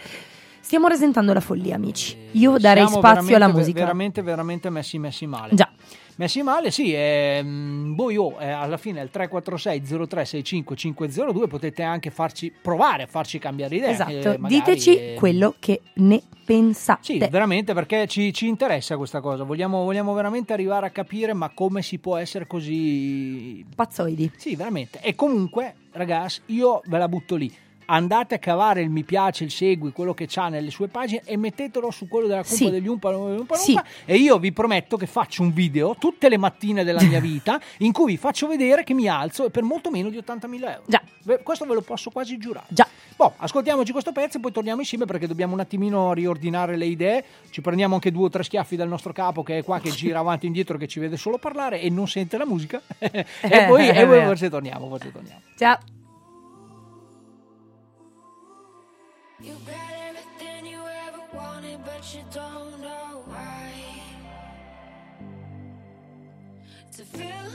stiamo rasentando la follia, amici. Io darei Siamo spazio alla musica. Veramente, veramente messi, messi male. Già. Messi male, sì, ehm, voi oh, eh, alla fine al 346 0365 502 potete anche farci provare a farci cambiare idea. Esatto, che magari, diteci eh, quello che ne pensate. Sì, veramente perché ci, ci interessa questa cosa, vogliamo, vogliamo veramente arrivare a capire ma come si può essere così... Pazzoidi. Sì, veramente. E comunque, ragazzi, io ve la butto lì. Andate a cavare il mi piace, il segui, quello che c'ha nelle sue pagine e mettetelo su quello della cumpa Sì. degli Umpa Lumpa Sì. E io vi prometto che faccio un video tutte le mattine della mia vita [LAUGHS] in cui vi faccio vedere che mi alzo e per molto meno di 80.000 euro. Già. Questo ve lo posso quasi giurare. Già. Boh, ascoltiamoci questo pezzo e poi torniamo insieme perché dobbiamo un attimino riordinare le idee. Ci prendiamo anche due o tre schiaffi dal nostro capo che è qua che gira avanti e indietro che ci vede solo parlare e non sente la musica. [LAUGHS] e poi, e poi vero. forse torniamo, forse torniamo. Ciao. You got everything you ever wanted, but you don't know why. To feel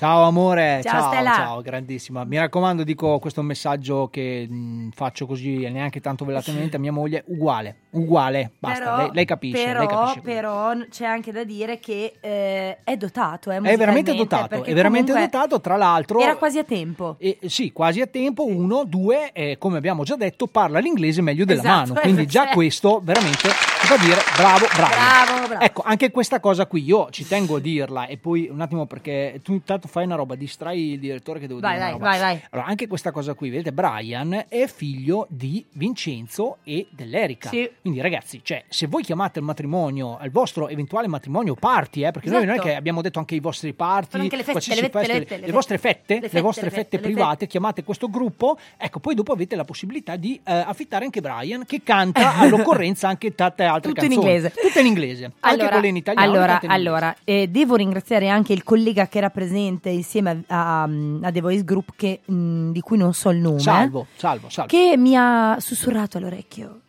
Ciao amore, Ciao, ciao, Stella. ciao, grandissima. Mi raccomando, dico questo messaggio che mh, faccio così neanche tanto velatamente a mia moglie, uguale, uguale, basta, Però- lei, lei capisce, però, lei capisce. però c'è anche da dire che eh, è dotato. eh, È veramente dotato, è veramente dotato, tra l'altro... Era quasi a tempo. E, sì, quasi a tempo. Uno, due, eh, come abbiamo già detto, parla l'inglese meglio della Esatto, mano. Quindi già cioè- [LAUGHS] questo veramente si fa dire bravo, bravo. Bravo, bravo. Ecco, anche questa cosa qui io ci tengo a dirla e poi un attimo perché tu intanto fai una roba, distrai il direttore che devo Vai, dire vai, vai, vai. Allora, anche questa cosa qui, vedete, Brian è figlio di Vincenzo e dell'Erica. Sì. Quindi ragazzi, cioè, se voi chiamate il matrimonio, al vostro eventuale matrimonio party, eh, perché noi non è Esatto. che abbiamo detto anche i vostri party, anche le feste, le feste, le vostre fette. Le fette, vostre fette, private, chiamate questo gruppo, ecco, poi dopo avete la possibilità di eh, affittare anche Brian che canta [LAUGHS] all'occorrenza anche tante altre Tutto in canzoni. inglese. Tutte in inglese, anche Allora, quelle in italiano. allora, in allora, eh, devo ringraziare anche il collega che era presente insieme a, a, a The Voice Group che, mh, di cui non so il nome. Salvo, salvo, salvo. Che mi ha sussurrato all'orecchio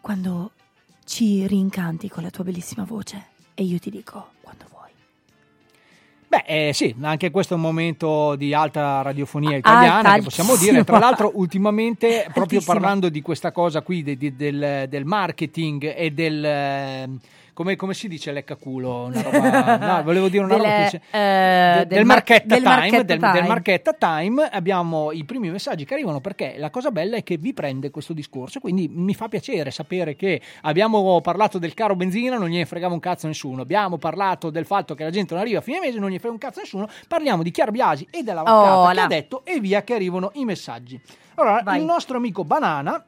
quando ci rincanti con la tua bellissima voce e io ti dico quando vuoi. Beh, eh, sì, anche questo è un momento di alta radiofonia italiana Alta, che possiamo dire. Tra l'altro, ultimamente, [LAUGHS] proprio Altissima. parlando di questa cosa qui, de- de- del, del marketing e del. Come, come si dice leccaculo? Una [LAUGHS] roba, no, volevo dire una roba Delle, che dice- eh, del, del del mar- marchetta del time, marchetta del, time. del marchetta time abbiamo i primi messaggi che arrivano perché la cosa bella è che vi prende questo discorso quindi mi fa piacere sapere che abbiamo parlato del caro benzina non gliene fregava un cazzo nessuno abbiamo parlato del fatto che la gente non arriva a fine mese non gli frega un cazzo nessuno parliamo di Chiara Biasi e della vaccata Oh, che là. ha detto e via che arrivano i messaggi allora Vai. il nostro amico Banana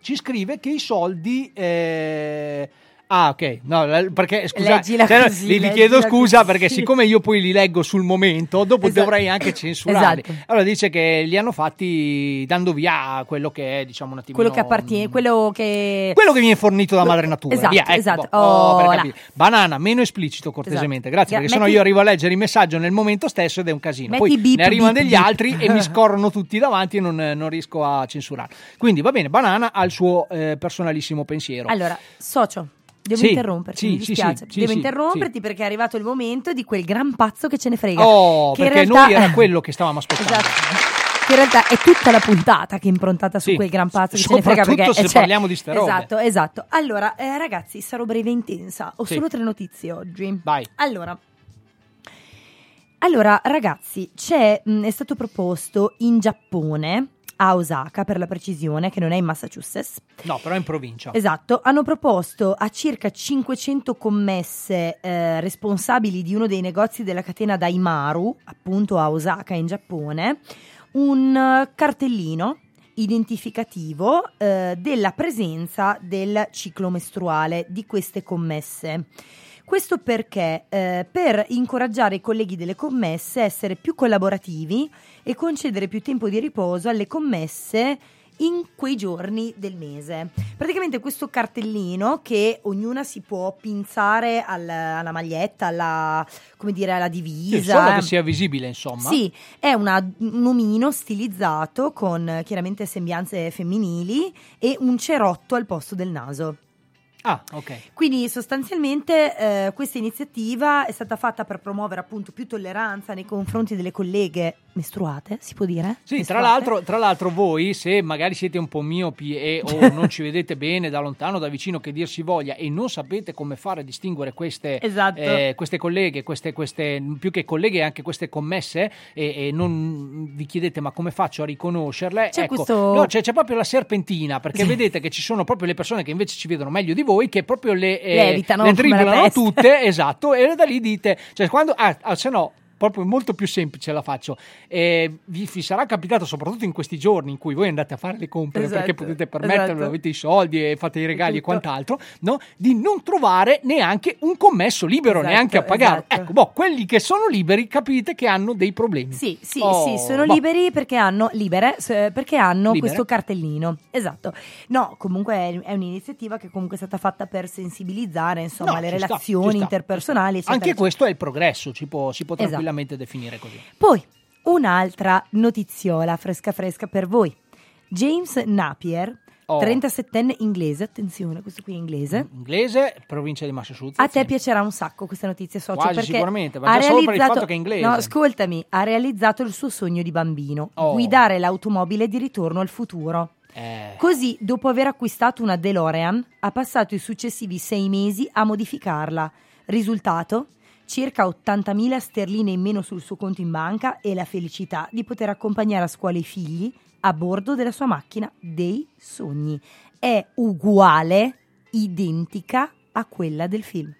ci scrive che i soldi eh, Ah, ok, no, perché scusa, cioè, così, gli, chiedo scusa così. perché siccome io poi li leggo sul momento, dopo Esatto. dovrei anche censurarli. Esatto. Allora dice che li hanno fatti dando via quello che è, diciamo, un attimino Quello che appartiene, quello che... quello che viene fornito da madre natura. Esatto, via, ecco, esatto. oh, Oh. Banana, meno esplicito cortesemente, Esatto. grazie, Gra- perché sennò io arrivo a leggere il messaggio nel momento stesso ed è un casino. Poi beep, ne arrivano beep, degli beep. altri e mi [LAUGHS] scorrono tutti davanti e non, non riesco a censurare. Quindi va bene, Banana ha il suo eh, personalissimo pensiero. Allora, socio, devo Sì, interromperti, sì, mi dispiace. sì, devo interromperti perché è arrivato il momento di quel gran pazzo che ce ne frega. Oh, che in perché realtà- noi era quello che stavamo aspettando. [LAUGHS] Esatto. Che in realtà è tutta la puntata che è improntata su quel gran pazzo che ce ne frega perché se eh, cioè, parliamo di ste robe. Esatto, esatto. Allora, eh, ragazzi, sarò breve e intensa. Ho solo tre notizie oggi. Vai. Allora, allora, ragazzi, c'è, mh, è stato proposto in Giappone, a Osaka per la precisione, che non è in Massachusetts. No, però in provincia. Esatto, hanno proposto a circa 500 commesse eh, responsabili di uno dei negozi della catena Daimaru, appunto a Osaka in Giappone, un eh, cartellino identificativo eh, della presenza del ciclo mestruale di queste commesse. Questo perché eh, per incoraggiare i colleghi delle commesse a essere più collaborativi e concedere più tempo di riposo alle commesse in quei giorni del mese. Praticamente questo cartellino che ognuna si può pinzare al- alla maglietta, alla, come dire, alla Sì, divisa. eh. che sia visibile, insomma. Sì, è una- un omino stilizzato con chiaramente sembianze femminili e un cerotto al posto del naso. Ah, ok. Quindi sostanzialmente eh, questa iniziativa è stata fatta per promuovere appunto più tolleranza nei confronti delle colleghe mestruate, si può dire? Sì, tra l'altro, tra l'altro voi, se magari siete un po' miopi e o [LAUGHS] non ci vedete bene da lontano, da vicino, che dir si voglia, e non sapete come fare a distinguere queste, Esatto. eh, queste colleghe, queste, queste, più che colleghe, anche queste commesse, e, e non vi chiedete ma come faccio a riconoscerle? C'è ecco, questo- no, c'è, c'è proprio la serpentina, perché Sì. vedete che ci sono proprio le persone che invece ci vedono meglio di voi, che proprio le, eh, Le evitano le peste. tutte, [LAUGHS] esatto, e da lì dite, cioè quando, ah, ah, se no, proprio molto più semplice la faccio. Eh, vi, vi sarà capitato, soprattutto in questi giorni in cui voi andate a fare le compere Esatto, perché potete permetterlo, esatto. avete i soldi e fate i regali e quant'altro, no? di non trovare neanche un commesso libero, Esatto, neanche a pagarlo. esatto. Ecco, boh, quelli che sono liberi capite che hanno dei problemi. Sì, sì, Oh, sì, sono boh. liberi perché hanno, libere, perché hanno Libere. questo cartellino. Esatto. No, comunque è, un'iniziativa che comunque è stata fatta per sensibilizzare, insomma, No, le ci relazioni ci sta, interpersonali. ci eccetera, Anche eccetera. questo è il progresso, si può, si può Esatto. Tranquillamente definire così. Poi, un'altra notiziola fresca fresca per voi. James Napier Oh. 37enne inglese, attenzione, questo qui è inglese. Inglese, provincia di Massachusetts. A te piacerà un sacco questa notizia, socio, Quasi perché sicuramente, ma ha già solo per il realizzato- fatto che è inglese. No, ascoltami, ha realizzato il suo sogno di bambino, Oh. guidare l'automobile di ritorno al futuro. Eh, Così, dopo aver acquistato una DeLorean, ha passato i successivi sei mesi a modificarla. Risultato? Circa 80.000 sterline in meno sul suo conto in banca e la felicità di poter accompagnare a scuola i figli a bordo della sua macchina dei sogni. È uguale, identica a quella del film.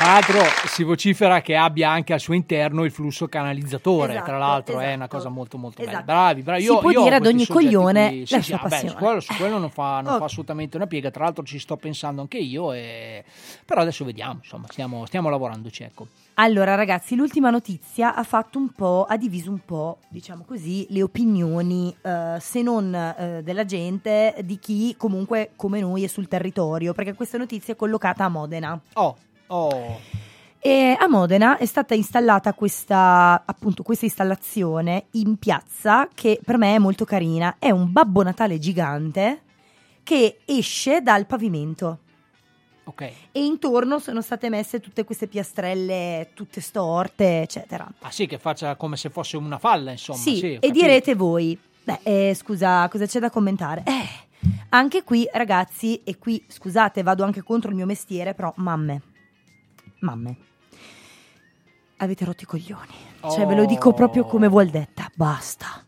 Tra l'altro si vocifera che abbia anche al suo interno il flusso canalizzatore, Esatto, tra l'altro è esatto. una cosa molto molto bella. Esatto. Bravi, bravi. Si Io, può io dire ad ogni coglione qui- la sì, sì, sua vabbè, passione. su quello, su quello non, fa, non Ok. fa assolutamente una piega, tra l'altro ci sto pensando anche io, e... però adesso vediamo, insomma, stiamo, stiamo lavorandoci, ecco. Allora, ragazzi, l'ultima notizia ha fatto un po', ha diviso un po', diciamo così, le opinioni, eh, se non eh, della gente, di chi comunque come noi è sul territorio, perché questa notizia è collocata a Modena. Oh, oh, E a Modena è stata installata questa, appunto, questa installazione in piazza che per me è molto carina. È un Babbo Natale gigante che esce dal pavimento. ok. E intorno sono state messe tutte queste piastrelle, tutte storte, eccetera. Ah sì, che faccia come se fosse una falla, insomma. sì, sì, e direte voi, beh, eh, scusa, cosa c'è da commentare? Eh, anche qui, ragazzi, e qui, scusate, vado anche contro il mio mestiere, però mamme, mamme, avete rotto i coglioni. Cioè, ve lo dico proprio come vuol detta, basta.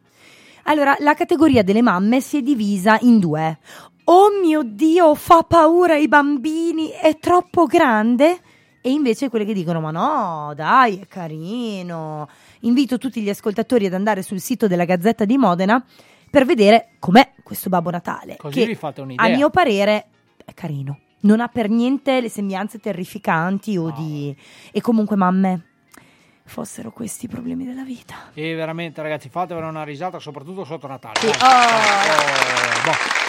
Allora, la categoria delle mamme si è divisa in due. Oh mio Dio, fa paura ai bambini, è troppo grande. E invece quelle che dicono: Ma no, dai, è carino. Invito tutti gli ascoltatori ad andare sul sito della Gazzetta di Modena per vedere com'è questo Babbo Natale. Così che, vi fate un'idea. a mio parere, è carino. Non ha per niente le sembianze terrificanti o No. di. E comunque, mamme, fossero questi i problemi della vita. E veramente, ragazzi, fatevene una risata, soprattutto sotto Natale. Sì. Oh. Oh, boh.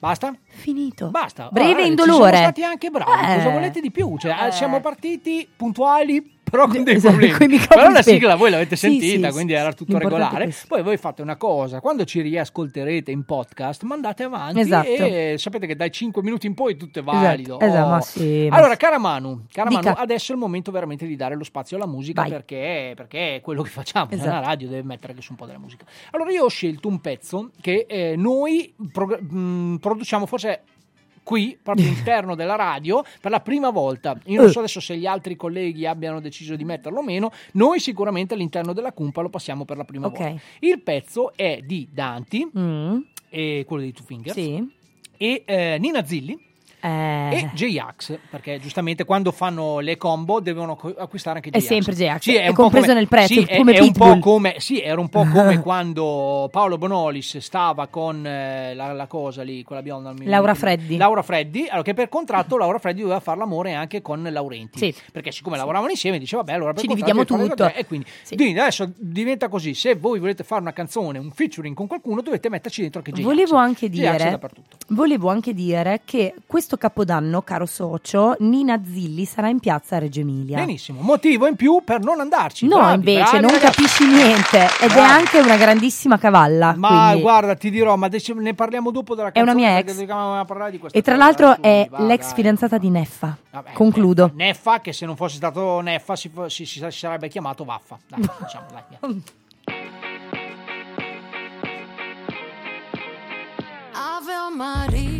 Basta? Finito. Basta. Breve Guarda, e Ci indolore. siamo stati anche bravi. Eh. Cosa volete di più? Cioè, Eh. siamo partiti puntuali, però con dei Esatto, problemi. [LAUGHS] Però la sigla voi l'avete sentita, sì, quindi sì, era tutto regolare. questo. Poi voi fate una cosa, quando ci riascolterete in podcast, mandate avanti Esatto. e sapete che dai 5 minuti in poi tutto è valido. Esatto, Oh. ma sì, ma Allora, cara Manu, cara Manu, adesso è il momento veramente di dare lo spazio alla musica perché, perché è quello che facciamo. Esatto. Una radio deve mettere anche su un po' della musica. Allora, io ho scelto un pezzo che eh, noi prog- mh, produciamo forse qui, proprio all'interno della radio, per la prima volta. Io non Eh. so adesso se gli altri colleghi abbiano deciso di metterlo o meno, noi sicuramente all'interno della cumpa lo passiamo per la prima Ok. volta. Il pezzo è di Danti, Mm, e quello di Two Fingers, sì. e eh, Nina Zilli Eh, e J-Ax, perché giustamente quando fanno le combo devono acquistare anche È J-Ax. sempre J-Ax, Sì, è po' compreso come- nel prezzo, sì, è- come è, un po' Pitbull. come, sì, era un po' come [LAUGHS] quando Paolo Bonolis stava con eh, la, la cosa lì, quella bionda. Laura Freddi. Laura Freddi, allora che per contratto Laura Freddi doveva fare l'amore anche con Laurenti. Sì. Perché siccome lavoravano insieme diceva, vabbè, allora per Ci dividiamo tutto. E quindi, Sì. quindi adesso diventa così, se voi volete fare una canzone, un featuring con qualcuno, dovete metterci dentro anche J-Ax. Volevo anche è dire, volevo anche dire che questo capodanno, caro socio, Nina Zilli sarà in piazza a Reggio Emilia. Benissimo, motivo in più per non andarci. No, Bravi, invece, bravi non ragazzi. capisci niente. Ed è Bravi. anche una grandissima cavalla. Ma quindi- guarda, ti dirò, ma ne parliamo dopo della È una canzone. mia ex. E tra l'altro dai, è va, l'ex dai. fidanzata di Neffa. Vabbè, Concludo. Neffa, che se non fosse stato Neffa si, si- si- si sarebbe chiamato Vaffa. Dai, [LAUGHS] diciamo, dai, via. Ave Maria,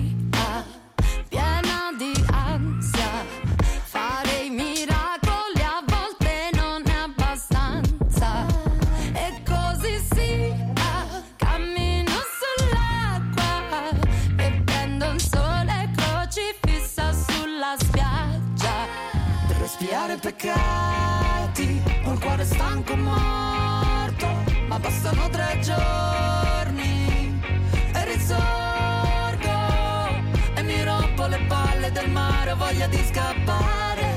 bastano tre giorni e risorgo e mi rompo le palle del mare, ho voglia di scappare.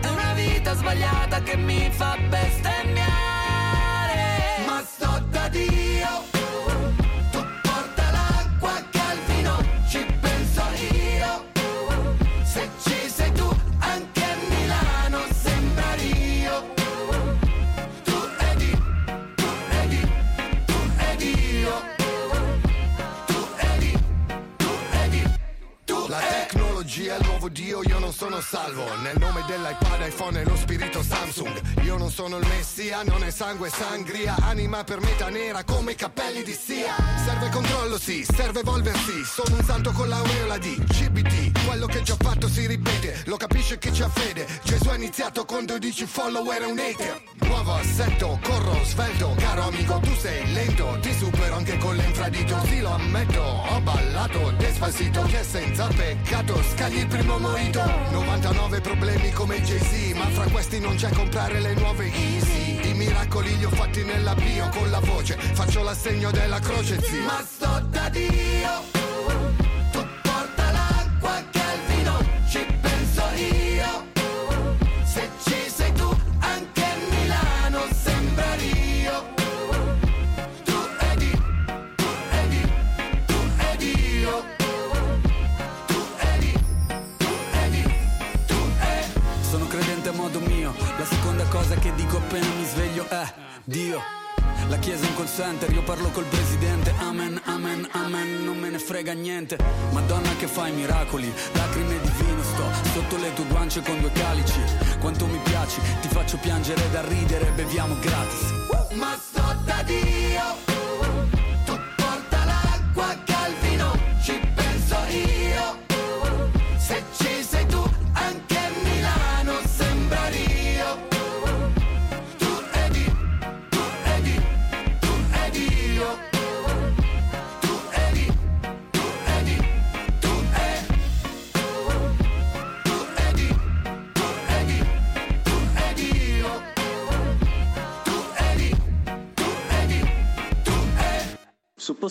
È una vita sbagliata che mi fa bestemmiare. Trovo Dio io non sono salvo. Nel nome dell'iPad, iPhone e lo spirito Samsung. Io non sono il messia, non è sangue sangria. Anima per metà nera come i cappelli di Sia. Serve controllo sì, serve evolversi. Sono un santo con l'aureola di CBT Quello che già fatto si ripete, lo capisce chi c'ha fede. Gesù ha iniziato con 12 follower e un hater. Nuovo assetto, corro svelto. Caro amico tu sei lento. Ti supero anche con l'infradito. Sì lo ammetto, ho ballato Despacito che senza peccato. Scagli il primo moito 99 problemi come Jay-Z Ma fra questi non c'è comprare le nuove Easy I miracoli li ho fatti nella bio Con la voce faccio l'assegno della croce zio. Ma sto da Dio Tu porta l'acqua appena mi sveglio è Dio. La chiesa è center, io parlo col presidente, amen, amen, amen, non me ne frega niente. Madonna che fai miracoli, lacrime di vino sto sotto le tue guance con due calici. Quanto mi piaci, ti faccio piangere da ridere, beviamo gratis. Ma sto da Dio Tu porta l'acqua che al vino ci penso io Se ci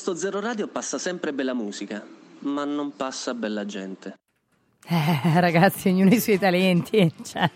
Su Posto Zero Radio passa sempre bella musica, ma non passa bella gente. Eh, ragazzi, ognuno ha i suoi talenti. cioè.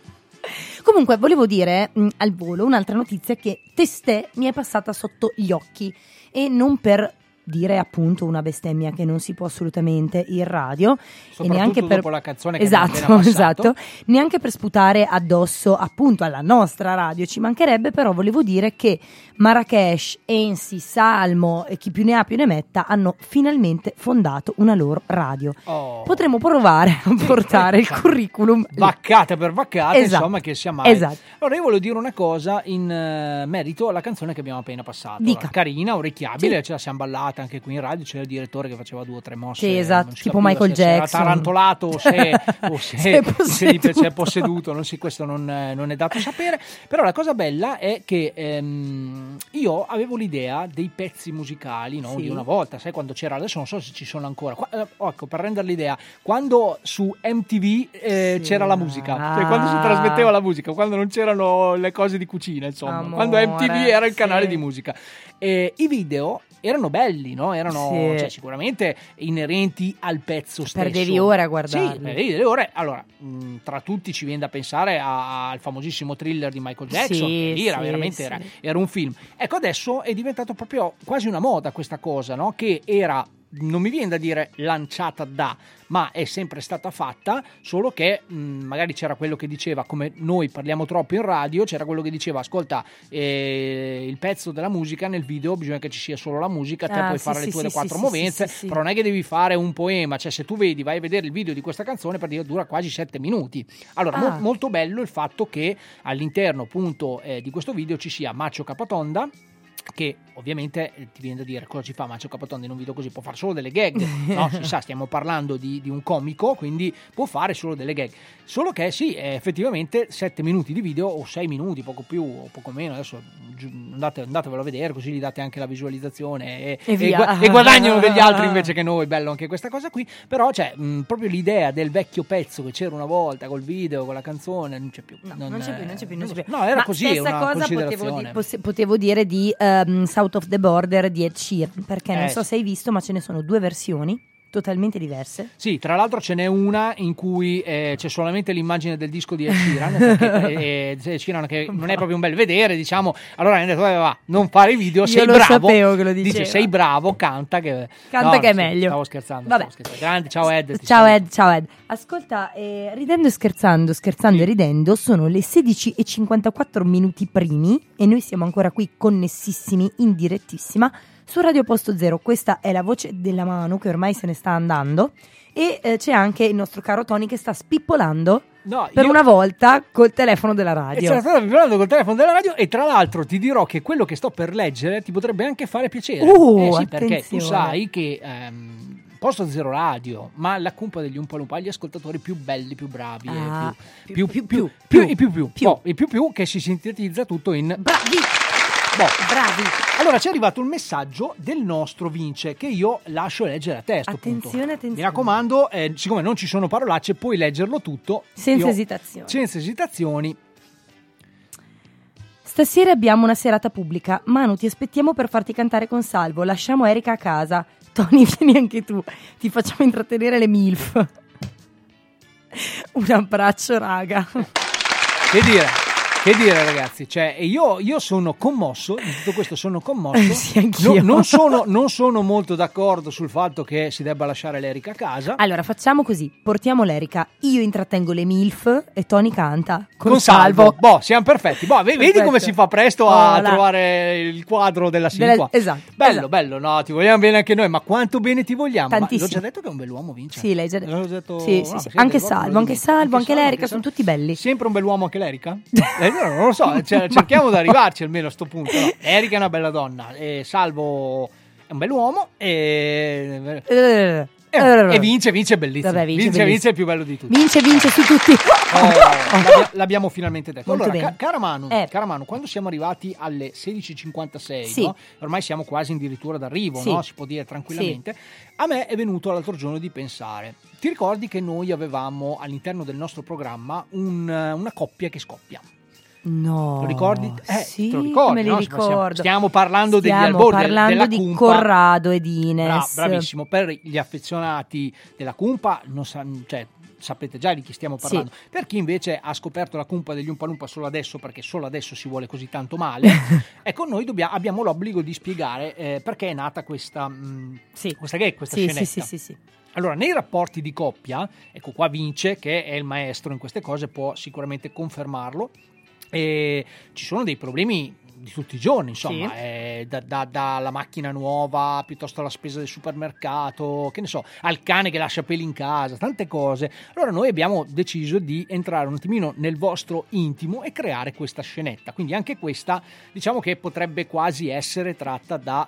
Comunque, volevo dire mh, al volo un'altra notizia che testè mi è passata sotto gli occhi e non per dire appunto una bestemmia che non si può assolutamente in radio e neanche per dopo la canzone che esatto, [LAUGHS] esatto, neanche per sputare addosso appunto alla nostra radio, ci mancherebbe, però volevo dire che Marrakesh, Ensi, Salmo e chi più ne ha più ne metta hanno finalmente fondato una loro radio. Oh. Potremmo provare a portare il [LAUGHS] curriculum. Vaccata per vaccata, Esatto. insomma, che sia mai. Esatto. Allora, io voglio dire una cosa in eh, merito alla canzone che abbiamo appena passato. Dica. Allora, carina, orecchiabile, Sì. ce la siamo ballata anche qui in radio. C'era il direttore che faceva due o tre mosse. Sì, esatto, tipo Michael se- se era Jackson. tarantolato o se, o [LAUGHS] se, Se è se gli posseduto. posseduto. Non si, questo non, eh, non è dato sapere. Però la cosa bella è che ehm, io avevo l'idea dei pezzi musicali no, Sì. di una volta, sai quando c'era, adesso non so se ci sono ancora. Qua- eh, ecco, per rendere l'idea, quando su MTV eh, Sì. c'era la musica, cioè quando si Ah. trasmetteva la musica, quando non c'erano le cose di cucina, insomma, Amore, quando MTV era il canale sì. di musica. E I video erano belli, no? Erano Sì. cioè, sicuramente inerenti al pezzo stesso. Perdevi ore a Sì, guardarli. perdevi delle ore. Allora, mh, tra tutti ci viene da pensare a- al famosissimo thriller di Michael Jackson, Sì, che era sì, veramente sì. era, era un film. Ecco, adesso è diventato proprio quasi una moda questa cosa, no? Che era non mi viene da dire lanciata da, ma è sempre stata fatta, solo che mh, magari c'era quello che diceva, come noi parliamo troppo in radio, c'era quello che diceva, ascolta, eh, il pezzo della musica nel video bisogna che ci sia solo la musica, te Ah, puoi sì, fare sì, le tue sì, le quattro movenze, però non è che devi fare un poema, cioè se tu vedi, vai a vedere il video di questa canzone, per dire dura quasi sette minuti. Allora, mo- Ah. molto bello il fatto che all'interno appunto eh, di questo video ci sia Macio Capatonda, che ovviamente eh, ti viene da dire cosa ci fa Macio Capatonda in un video così, può fare solo delle gag, no? Si sa, stiamo parlando di, di un comico, quindi può fare solo delle gag. Solo che sì, eh, effettivamente 7 minuti di video o 6 minuti, poco più o poco meno, adesso andate, andatevelo a vedere così gli date anche la visualizzazione e, E via. gua- e guadagnano degli altri [LAUGHS] invece che noi, bello anche questa cosa qui, però c'è mh, proprio l'idea del vecchio pezzo che c'era una volta col video, con la canzone, non c'è più. No, non c'è più, non c'è più, non c'è più. No, era Ma così, stessa una cosa potevo, di- potevo dire di ehm, South of the Border di Ed Sheeran, perché non Eh, so sì. se hai visto, ma ce ne sono due versioni totalmente diverse. Sì, tra l'altro ce n'è una in cui eh, c'è solamente l'immagine del disco di Ed Sheeran, perché [LAUGHS] eh, Ed Sheeran che non è proprio un bel vedere, diciamo. Allora hanno detto, "Vabbè, va, non fare i video, Io sei lo bravo. sapevo che lo Dice, diceva. sei bravo, canta che... Canta No, che è sì, meglio. Stavo scherzando, Vabbè. stavo scherzando. Grande, ciao Ed. Ciao. Ed, ciao Ed. Ascolta, eh, ridendo e scherzando, scherzando e ridendo, sono le 16 e 54 minuti primi e noi siamo ancora qui connessissimi in direttissima su Radio Posto Zero. Questa è la voce della Manu che ormai se ne sta andando e eh, c'è anche il nostro caro Tony che sta spippolando No, per io- una volta col telefono della E radio. c'era stato parlando col telefono della radio e tra l'altro ti dirò che quello che sto per leggere ti potrebbe anche fare piacere. Uh, eh sì, perché tu sai che ehm, Posto Zero Radio, ma la cumpa degli Umpa Lumpa ha gli ascoltatori più belli, più bravi, e Ah, più, più, più, più, più, i più più, più. Boh, i più più che si sintetizza tutto in Bravi! Boh. Bravi! Allora ci è arrivato un messaggio del nostro Vince che io lascio leggere a te. a sto punto. Attenzione, attenzione. Mi raccomando, eh, siccome non ci sono parolacce, puoi leggerlo tutto. Senza Io- esitazioni. Senza esitazioni. Stasera abbiamo una serata pubblica. Manu, ti aspettiamo per farti cantare con Salvo. Lasciamo Erika a casa. [LAUGHS] Tony, vieni anche tu. Ti facciamo intrattenere le MILF. [LAUGHS] Un abbraccio, raga. Che dire? Che dire ragazzi? Cioè, io, io sono commosso, di tutto questo sono commosso. [LAUGHS] Sì, anch'io. No- non, sono, non sono molto d'accordo sul fatto che si debba lasciare l'Erica a casa. Allora, facciamo così. Portiamo l'Erica. Io intrattengo le MILF e Tony canta. Con, Con Salvo. Boh, siamo perfetti. Boh, ve- vedi Perfetto. come si fa presto a Oh, trovare il quadro della Silva. esatto, Bello, esatto. bello, no, ti vogliamo bene anche noi, ma quanto bene ti vogliamo? Ma Tantissimo. l'ho già detto che è un bell'uomo, Vince. Sì, lei già detto. Detto- Sì, no, sì, sì. siete Anche? Salvo, anche Salvo, anche Salvo, l'Erica, anche sono Salvo. tutti belli. Sempre un bell'uomo anche l'Erica? [LAUGHS] Eh, no, non lo so, [LAUGHS] cioè, cerchiamo di arrivarci almeno a sto punto. no. Erika è una bella donna, e Salvo è un bell'uomo e... Eh, e vince, vince è bellissimo. Vabbè, vince, vince, bellissimo. vince è il più bello di tutti. Vince, vince su tutti. Oh, [LAUGHS] l'abbia- l'abbiamo finalmente detto. Molto allora, ca- cara Manu, Eh. cara Manu, quando siamo arrivati alle 16.56, Sì. no? ormai siamo quasi addirittura d'arrivo, Sì. no? si può dire tranquillamente, a me è venuto l'altro giorno di pensare, ti ricordi che noi avevamo all'interno del nostro programma un- una coppia che scoppia? No. Lo ricordi? Eh, sì, te lo ricordi, me li no? Stiamo- ricordo. stiamo parlando degli Stiamo albori del- parlando di Cumpa. Corrado ed Ines. Bra- bravissimo, per gli affezionati della Cumpa, non sa- cioè, sapete già di chi stiamo Sì. parlando. Per chi invece ha scoperto la Cumpa degli Umpalumpa solo adesso, perché solo adesso si vuole così tanto male, [LAUGHS] ecco, noi dobbiamo- abbiamo l'obbligo di spiegare eh, perché è nata questa, mh, questa gag, questa Sì, scenetta. sì, sì, sì, sì. Allora, nei rapporti di coppia, ecco qua Vince, che è il maestro in queste cose, può sicuramente confermarlo. E ci sono dei problemi di tutti i giorni, insomma, Sì. eh, da- da- dalla macchina nuova piuttosto alla spesa del supermercato, che ne so, al cane che lascia peli in casa, tante cose. Allora noi abbiamo deciso di entrare un attimino nel vostro intimo e creare questa scenetta. Quindi anche questa, diciamo che potrebbe quasi essere tratta da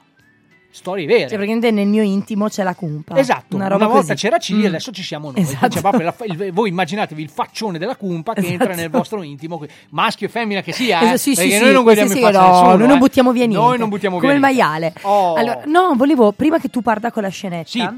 storie vere. Cioè, praticamente nel mio intimo c'è la cumpa. Esatto, una, una, volta così. c'era Cigli, Mm. adesso ci siamo noi. Esatto. Cioè, la il- voi immaginatevi il faccione della cumpa che entra Esatto. nel vostro intimo, maschio e femmina che sia, eh, Esatto, sì, sì, perché sì, noi non guardiamo sì, in sì, faccia no, nessuno, noi non eh. buttiamo via niente. Noi non buttiamo Come via il niente. maiale. Oh. Allora, no, volevo, prima che tu parta con la scenetta,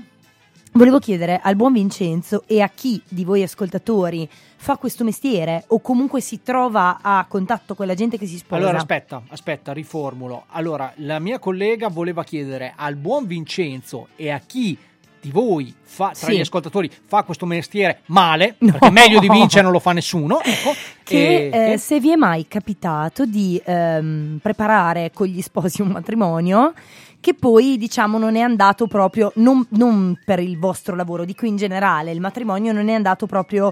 volevo chiedere al buon Vincenzo e a chi di voi ascoltatori fa questo mestiere o comunque si trova a contatto con la gente che si sposa. Allora aspetta, aspetta, riformulo. Allora, la mia collega voleva chiedere al buon Vincenzo e a chi di voi fa, tra Sì. gli ascoltatori fa questo mestiere male, perché meglio di Vince non lo fa nessuno, ecco, che e- eh, se vi è mai capitato di ehm, preparare con gli sposi un matrimonio che poi diciamo non è andato proprio non, non per il vostro lavoro dico in generale il matrimonio non è andato proprio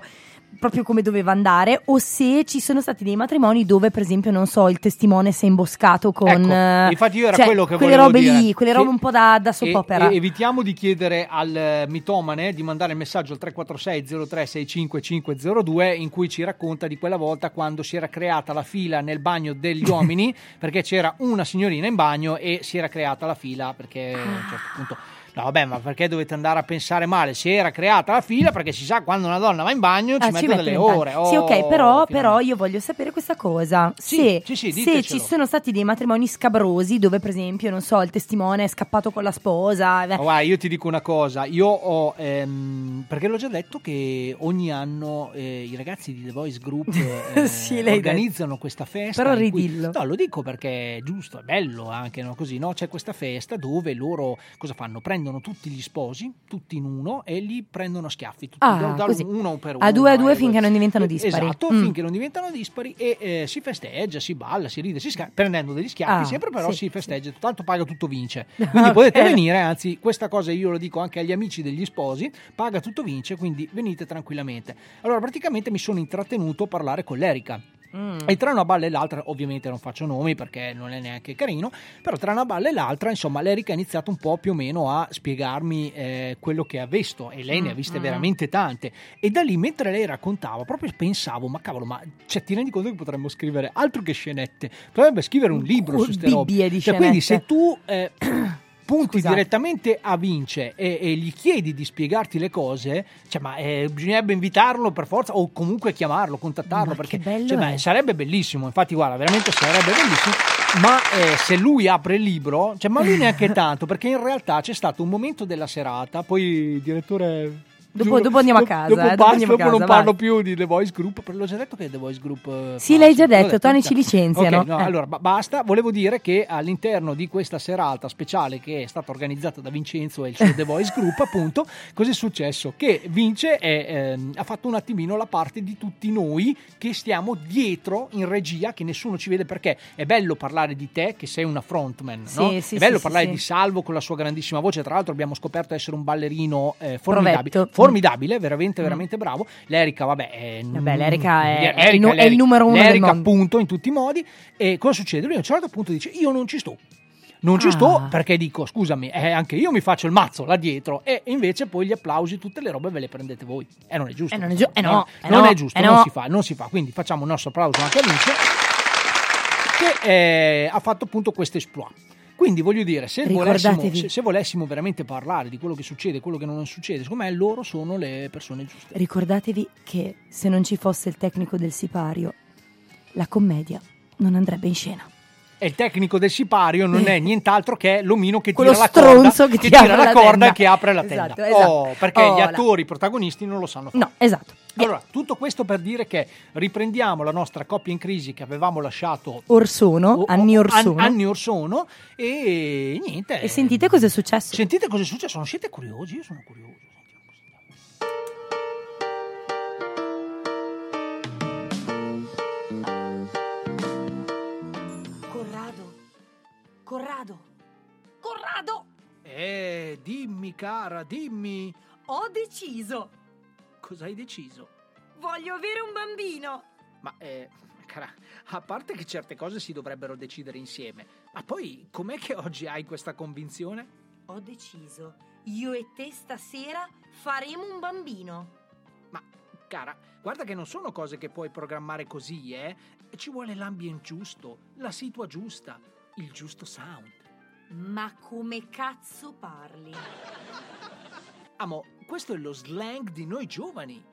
proprio come doveva andare o se ci sono stati dei matrimoni dove per esempio non so il testimone si è imboscato con Ecco, eh, infatti io era cioè, quello che quelle robe dire. lì quelle Che- robe un po' da, da soap E- opera e evitiamo di chiedere al eh, mitomane di mandare il messaggio al 346 0365 502 in cui ci racconta di quella volta quando si era creata la fila nel bagno degli [LAUGHS] uomini perché c'era una signorina in bagno e si era creata la fila perché a un certo punto No, vabbè, ma perché dovete andare a pensare male? Si era creata la fila perché si sa quando una donna va in bagno ci Ah, mette delle ore. sì, Oh, ok, però, però io voglio sapere questa cosa. Sì, se sì, sì, se ci sono stati dei matrimoni scabrosi dove, per esempio, non so, il testimone è scappato con la sposa. Ma guarda, io ti dico una cosa, io ho, ehm, perché l'ho già detto che ogni anno eh, i ragazzi di The Voice Group [LAUGHS] eh, Sì, organizzano questa festa. Però in cui- ridillo. no, lo dico perché è giusto, è bello anche, no? Così, no? C'è questa festa dove loro cosa fanno? Prendono tutti gli sposi, tutti in uno, e li prendono a schiaffi, tutti, Ah, da- da uno per uno. A due a due eh, finché non diventano dispari. Esatto, Mm. finché non diventano dispari e eh, si festeggia, si balla, si ride, si scappa, prendendo degli schiaffi, Ah, sempre però sì, si festeggia, tanto paga tutto vince. Ah, [LAUGHS] Quindi potete ok. venire, anzi questa cosa io lo dico anche agli amici degli sposi, paga tutto vince, quindi venite tranquillamente. Allora praticamente mi sono intrattenuto a parlare con l'Erica. Mm. E tra una balla e l'altra, ovviamente non faccio nomi perché non è neanche carino, però tra una balla e l'altra, insomma, l'Erica ha iniziato un po' più o meno a spiegarmi eh, quello che ha visto e lei ne ha viste Mm, mm. veramente tante. E da lì, mentre lei raccontava, proprio pensavo, ma cavolo, ma cioè, ti rendi conto che potremmo scrivere altro che scenette? Potrebbe scrivere un libro su queste robe. Di Cioè, quindi se tu... eh, punti Scusate. direttamente a Vince e, e gli chiedi di spiegarti le cose, cioè, ma eh, bisognerebbe invitarlo per forza o comunque chiamarlo, contattarlo Ma perché cioè, beh, sarebbe bellissimo. Infatti, guarda, veramente sarebbe bellissimo. Ma eh, se lui apre il libro, cioè, ma lui neanche [LAUGHS] tanto, perché in realtà c'è stato un momento della serata. Poi il direttore. Dopo- dopo andiamo a dopo- casa, Dopo, eh, dopo basta, dopo non casa, parlo vai. più di The Voice Group. Perché l'ho già detto che The Voice Group. eh, Sì, l'hai già detto, Tony ci licenziano. Ok, no, Eh. allora ba- basta. Volevo dire che all'interno di questa serata speciale che è stata organizzata da Vincenzo e il suo [LAUGHS] The Voice Group, appunto, cosa è successo? Che Vince è, ehm, ha fatto un attimino la parte di tutti noi che stiamo dietro in regia, che nessuno ci vede perché è bello parlare di te, che sei una frontman, Sì, no? sì, è bello sì, parlare di. Salvo con la sua grandissima voce. Tra l'altro, abbiamo scoperto essere un ballerino eh, formidabile, Provetto. Formidabile, veramente, veramente bravo. L'Erica, vabbè, è, Vabbè, l'Erica è- è il è il numero uno l'Erica, appunto, in tutti i modi. E cosa succede? Lui a un certo punto dice: Io non ci sto. Non ci Ah. sto perché dico, scusami, eh, anche io mi faccio il mazzo là dietro e invece poi gli applausi, tutte le robe ve le prendete voi. E non è giusto. Eh, non è giu- eh, no, non, eh, non no, è giusto, eh, non no. si fa, non si fa. Quindi facciamo un nostro applauso anche a Vince che eh, ha fatto appunto questo exploit. Quindi voglio dire, se volessimo, se, se volessimo veramente parlare di quello che succede e quello che non succede, secondo me loro sono le persone giuste. Ricordatevi che se non ci fosse il tecnico del sipario, la commedia non andrebbe in scena. E il tecnico del sipario non è nient'altro che l'omino che Quello tira la corda, che ti tira la la corda e che apre la tenda. Esatto, esatto. Oh, perché Oh, gli attori protagonisti non lo sanno fare. No, esatto. Allora, tutto questo per dire che riprendiamo la nostra coppia in crisi che avevamo lasciato Orsono, o- anni o- orsono. an- anni or sono e niente. E sentite cosa è successo. Sentite cosa è successo, non siete curiosi? Io sono curioso. Corrado. Corrado! Eh, dimmi cara, dimmi, Ho deciso. cosa hai deciso? Voglio avere un bambino. Ma, eh, cara, a parte che certe cose si dovrebbero decidere insieme, ma poi com'è che oggi hai questa convinzione? Ho deciso. Io e te stasera faremo un bambino. Ma, cara, guarda che non sono cose che puoi programmare così, eh? Ci vuole l'ambient giusto, la situa giusta, il giusto sound. Ma come cazzo parli? Amo, questo è lo slang di noi giovani.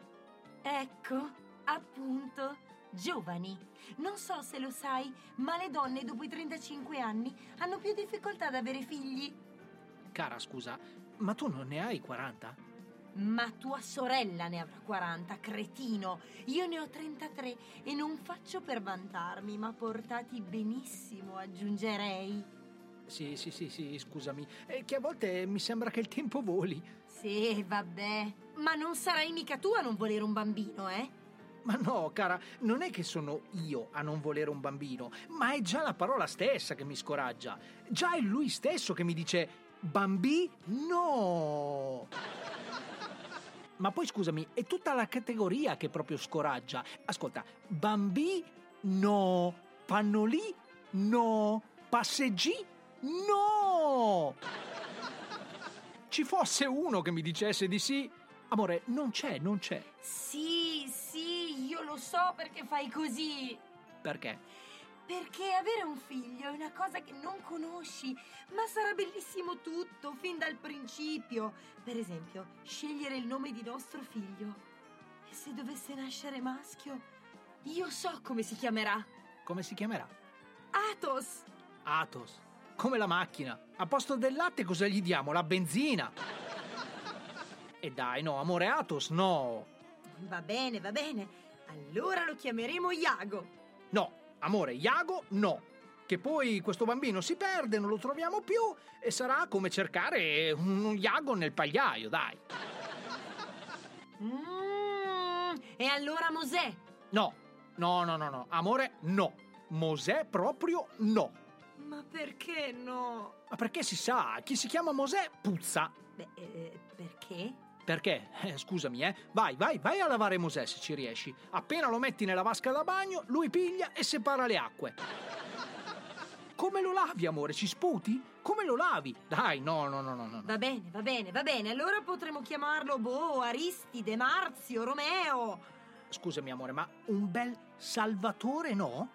Ecco, appunto, giovani. Non so se lo sai, ma le donne dopo i 35 anni hanno più difficoltà ad avere figli. Cara, scusa, ma tu non ne hai 40? Ma tua sorella ne avrà 40, cretino. Io ne ho 33 e non faccio per vantarmi, ma portati benissimo, aggiungerei. Sì, sì, sì, sì, scusami. È che a volte mi sembra che il tempo voli. Sì, vabbè. Ma non sarai mica tu a non volere un bambino, eh? Ma no, cara, non è che sono io a non volere un bambino, ma è già la parola stessa che mi scoraggia. Già è lui stesso che mi dice bambi no. Ma poi scusami, è tutta la categoria che proprio scoraggia. Ascolta, bambi no, pannolì no, passeggi no. Ci fosse uno che mi dicesse di sì. Amore, non c'è, non c'è. Sì, sì, io lo so perché fai così. Perché? Perché avere un figlio è una cosa che non conosci, ma sarà bellissimo tutto, fin dal principio. Per esempio, scegliere il nome di nostro figlio. E se dovesse nascere maschio, io so come si chiamerà. Come si chiamerà? Athos. Athos. Come la macchina. A posto del latte cosa gli diamo? La benzina. E dai, no, amore Athos, no. Va bene, va bene. Allora lo chiameremo Iago. No, amore, Iago, no. Che poi questo bambino si perde, non lo troviamo più e sarà come cercare un, Iago nel pagliaio, dai. Mm, e allora Mosè. No, no, no, no, no. Amore, no. Mosè proprio no. Ma perché no? Ma perché si sa, chi si chiama Mosè puzza. Beh, eh, perché? Perché? Eh, scusami, eh. Vai, vai, vai a lavare Mosè se ci riesci. Appena lo metti nella vasca da bagno, lui piglia e separa le acque. Come lo lavi, amore? Ci sputi? Come lo lavi? Dai, no, no, no, no, no. Va bene, va bene, va bene. Allora potremmo chiamarlo Boh, Aristide, Marzio, Romeo. Scusami, amore, ma un bel Salvatore no?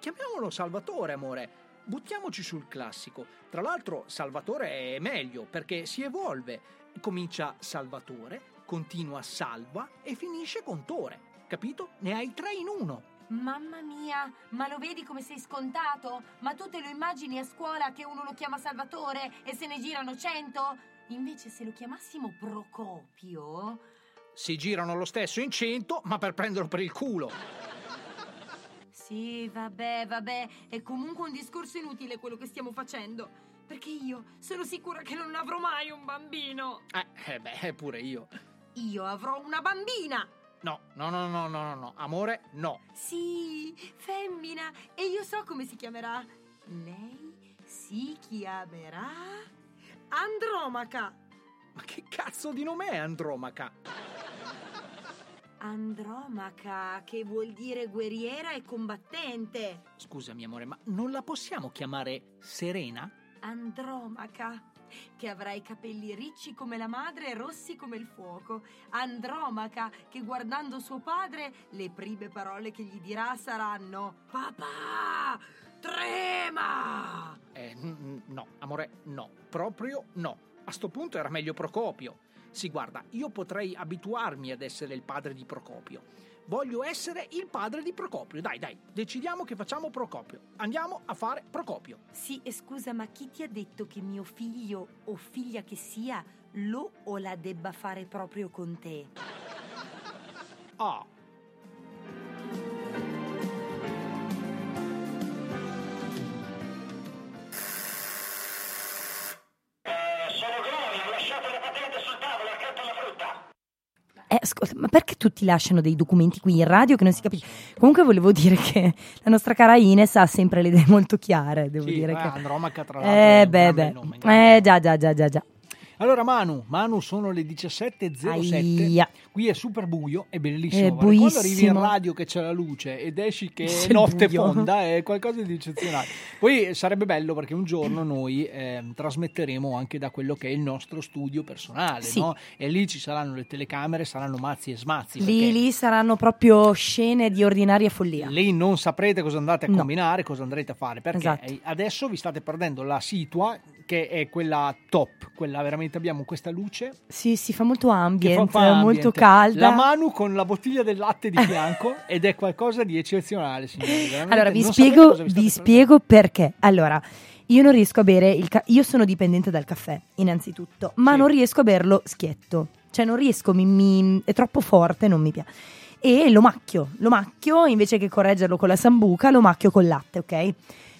Chiamiamolo Salvatore, amore. Buttiamoci sul classico. Tra l'altro, Salvatore è meglio perché si evolve. Comincia Salvatore, continua Salva e finisce con Tore. Capito? Ne hai tre in uno. Mamma mia, ma lo vedi come sei scontato? Ma tu te lo immagini a scuola che uno lo chiama Salvatore e se ne girano cento? Invece se lo chiamassimo Procopio... Si girano lo stesso in cento, ma per prenderlo per il culo. Sì, vabbè, vabbè, è comunque un discorso inutile quello che stiamo facendo. Perché io sono sicura che non avrò mai un bambino. Eh, eh beh, pure io. Io avrò una bambina. No, no, no, no, no, no, no. Amore, no. Sì, femmina. E io so come si chiamerà. Lei si chiamerà Andromaca. Ma che cazzo di nome è Andromaca? Andromaca, che vuol dire guerriera e combattente. Scusami, amore, ma non la possiamo chiamare Serena? Andromaca, che avrà i capelli ricci come la madre e rossi come il fuoco. Andromaca, che guardando suo padre, le prime parole che gli dirà saranno: Papà, trema! Eh, no, amore, no. Proprio no. A sto punto era meglio Procopio. Sì, guarda, io potrei abituarmi ad essere il padre di Procopio. Voglio essere il padre di Procopio. Dai, dai, decidiamo che facciamo Procopio. Andiamo a fare Procopio. Sì, e scusa, ma chi ti ha detto che mio figlio o figlia che sia lo o la debba fare proprio con te? Ah, ascolta, ma perché tutti lasciano dei documenti qui in radio che non si capisce? Comunque volevo dire che [LAUGHS] la nostra cara Ines ha sempre le idee molto chiare, devo sì, dire eh, che... Andromaca tra l'altro. è Eh, beh, beh. nome, Eh, già, già, già, già, già. Allora Manu, Manu sono le 17.07, Aia. qui è super buio, è bellissimo. È Quando arrivi in radio che c'è la luce ed esci che C'è è notte buio. fonda è [LAUGHS] qualcosa di eccezionale. Poi sarebbe bello perché un giorno noi ehm, trasmetteremo anche da quello che è il nostro studio personale, Sì. no? E lì ci saranno le telecamere, saranno mazzi e smazzi. Lì, lì saranno proprio scene di ordinaria follia. Lì non saprete cosa andate a No. combinare, cosa andrete a fare, perché Esatto. eh, adesso vi state perdendo la situa che è quella top, quella veramente abbiamo questa luce Sì, si fa molto ambient, fa- fa molto ambient. calda. La Manu con la bottiglia del latte di fianco [LAUGHS] ed è qualcosa di eccezionale, signori. veramente Allora, vi spiego, vi spiego perché. Allora, io non riesco a bere il caffè. Io sono dipendente dal caffè, innanzitutto, ma Sì. non riesco a berlo schietto. Cioè, non riesco, mi, mi- è troppo forte, non mi piace. E lo macchio, lo macchio invece che correggerlo con la sambuca, lo macchio col latte, ok?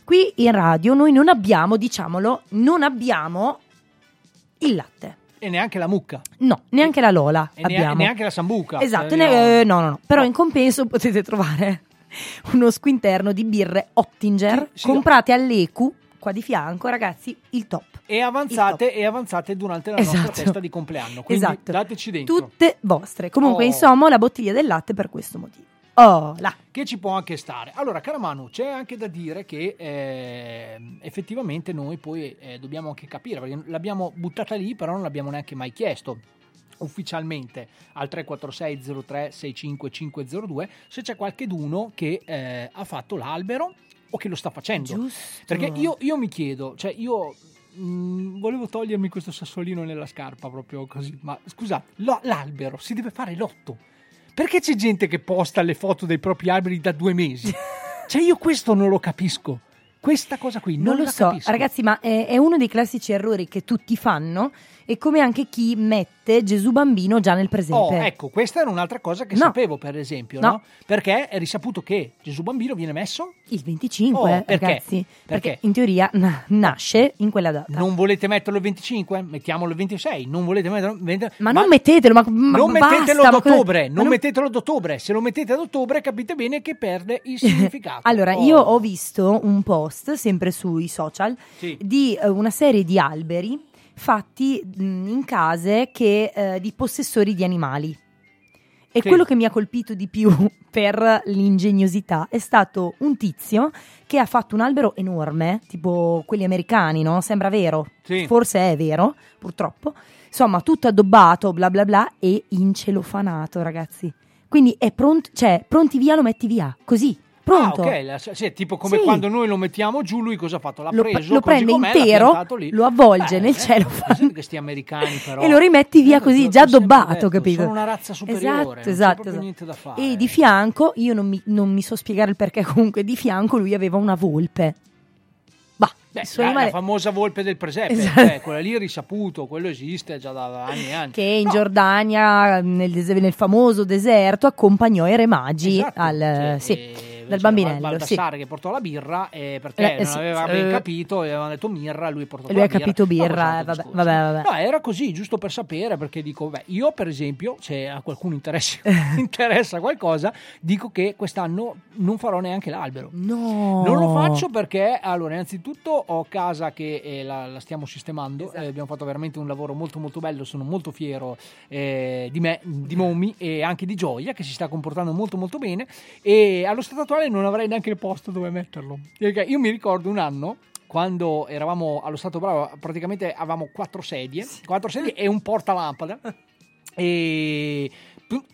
Qui in radio noi non abbiamo, diciamolo, non abbiamo il latte. E neanche la mucca. No, neanche la Lola E abbiamo. neanche la sambuca. Esatto, Eh, ne- eh, no, no, no. Però No. in compenso potete trovare [LAUGHS] uno squinterno di birre Ottinger Sì, sì, comprate all'Ecu, qua di fianco, ragazzi, il top. E avanzate, e avanzate durante la nostra Esatto. festa di compleanno. Quindi Esatto. dateci dentro. Tutte vostre. Comunque, Oh. insomma, la bottiglia del latte per questo motivo. Oh, là. che ci può anche stare. Allora, cara Manu, c'è anche da dire che eh, effettivamente noi poi eh, dobbiamo anche capire, perché l'abbiamo buttata lì, però non l'abbiamo neanche mai chiesto ufficialmente al 346 03 65 502 se c'è qualcheduno che eh, ha fatto l'albero o che lo sta facendo. Giusto. Perché io, io mi chiedo, cioè io mh, volevo togliermi questo sassolino nella scarpa proprio così, ma scusate, lo- l'albero si deve fare l'otto. Perché c'è gente che posta le foto dei propri alberi da due mesi? cioè io questo non lo capisco. Questa cosa qui non, Non lo la so, capisco. ragazzi, ma è, è uno dei classici errori che tutti fanno e come anche chi mette Gesù bambino già nel presente. Oh, ecco, questa era un'altra cosa che No. sapevo, per esempio, no. No. Perché è risaputo che Gesù Bambino viene messo? Il 25, Oh, perché? ragazzi. Perché? Perché in teoria na- nasce in quella data. Non volete metterlo il 25? Mettiamolo il 26. Non volete metterlo il 20? Ma, non mettetelo, ma, ma non basta, mettetelo ma ad cosa- ottobre, ma non mettetelo ad ottobre. Se lo mettete ad ottobre capite bene che perde il [LAUGHS] significato. Allora, Oh. io ho visto un post, sempre sui social, Sì. di eh, una serie di alberi fatti mh, in case che, eh, di possessori di animali. E Sì. quello che mi ha colpito di più [LAUGHS] per l'ingegnosità è stato un tizio che ha fatto un albero enorme, tipo quelli americani, no? Sembra vero. Sì. Forse è vero, purtroppo. Insomma, tutto addobbato, bla bla bla, e incelofanato, ragazzi. Quindi è pronto, cioè, pronti via, lo metti via, così, pronto. Ah, ok, la- sì, tipo come Sì. quando noi lo mettiamo giù, lui cosa ha fatto? L'ha Lo pre- preso, lo prende intero, lo avvolge Eh, nel eh, senti Questi americani [LAUGHS] però. E lo rimetti via Eh, così, già addobbato, detto, capito? Sono una razza superiore, Esatto, non c'è esatto, proprio esatto. niente da fare. E di fianco, io non mi, non mi so spiegare il perché, comunque di fianco lui aveva una volpe. Bah, Beh, la, la famosa volpe del presepe, Esatto. cioè, quella lì risaputo, quello esiste già da anni e anni. che in Giordania, nel, nel famoso deserto, accompagnò i re magi Esatto, al, sì, dal bambinello. Sì. Baldassare che portò la birra e perché Eh, non sì, aveva sì. ben Eh. capito e avevano detto mirra lui portò E lui la ha capito birra, eh, vabbè, vabbè, vabbè. No, era così, giusto per sapere, perché dico, beh, io per esempio, se a qualcuno interessi- [LAUGHS] [LAUGHS] interessa qualcosa, dico che quest'anno non farò neanche l'albero. No. Non lo faccio perché, allora, innanzitutto ho casa che eh, la, la stiamo sistemando, Esatto. eh, abbiamo fatto veramente un lavoro molto molto bello, sono molto fiero eh, di me, di Momi e anche di Gioia che si sta comportando molto molto bene e allo stato attuale non avrei neanche il posto dove metterlo. Perché io mi ricordo un anno quando eravamo allo Stato Bravo, praticamente avevamo quattro sedie, quattro sedie e un portalampada. E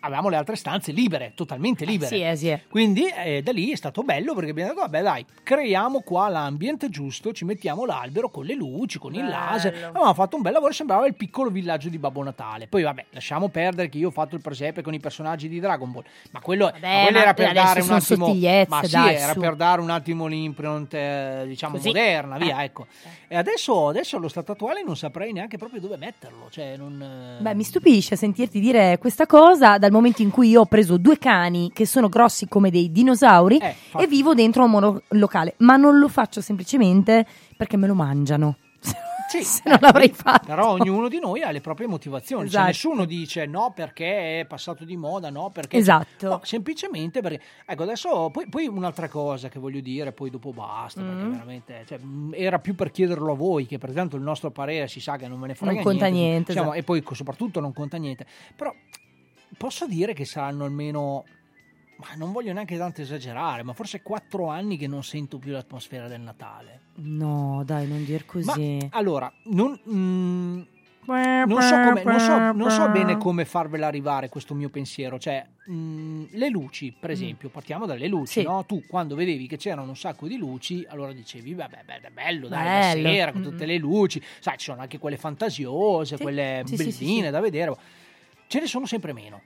avevamo le altre stanze libere, totalmente libere. Sì, eh, sì, eh. Quindi eh, da lì è stato bello perché abbiamo detto, vabbè dai, creiamo qua l'ambiente giusto, ci mettiamo l'albero con le luci, con il Bello. laser. Avevamo fatto un bel lavoro, sembrava il piccolo villaggio di Babbo Natale. Poi vabbè, lasciamo perdere che io ho fatto il presepe con i personaggi di Dragon Ball, ma quello, ma quello ma era per dare un attimo... Ma sì, dai, era su. per dare un attimo l'impronta, eh, diciamo, Così. moderna, via, Eh. ecco. E adesso, adesso allo stato attuale non saprei neanche proprio dove metterlo, cioè non... eh, Beh, mi stupisce sentirti dire questa cosa dal momento in cui io ho preso due cani che sono grossi come dei dinosauri Eh, e vivo dentro un monolocale, ma non lo faccio semplicemente perché me lo mangiano. [LAUGHS] Sì, [LAUGHS] Se non l'avrei fatto. Però ognuno di noi ha le proprie motivazioni. Cioè, Esatto. nessuno dice no perché è passato di moda, no perché. Esatto. No, semplicemente perché. Ecco, adesso. Poi, poi un'altra cosa che voglio dire, poi dopo basta. Perché Mm. veramente. cioè, mh, era più per chiederlo a voi, che per tanto il nostro parere si sa che non me ne frega Non conta niente, Siamo- esatto. E poi soprattutto non conta niente. Però posso dire che saranno almeno. Ma non voglio neanche tanto esagerare, ma forse quattro anni che non sento più l'atmosfera del Natale. No, dai, non dir così. Ma allora, non, mm, non so, come- non so- non so bene come farvela arrivare questo mio pensiero. Cioè, mm, le luci, per esempio, partiamo dalle luci, Sì. no? Tu quando vedevi che c'erano un sacco di luci, allora dicevi, vabbè, beh, è bello, dai, Bello. la sera con Mm. tutte le luci. Sai, ci sono anche quelle fantasiose, quelle Sì, sì, belline sì, sì. da vedere. Ce ne sono sempre meno.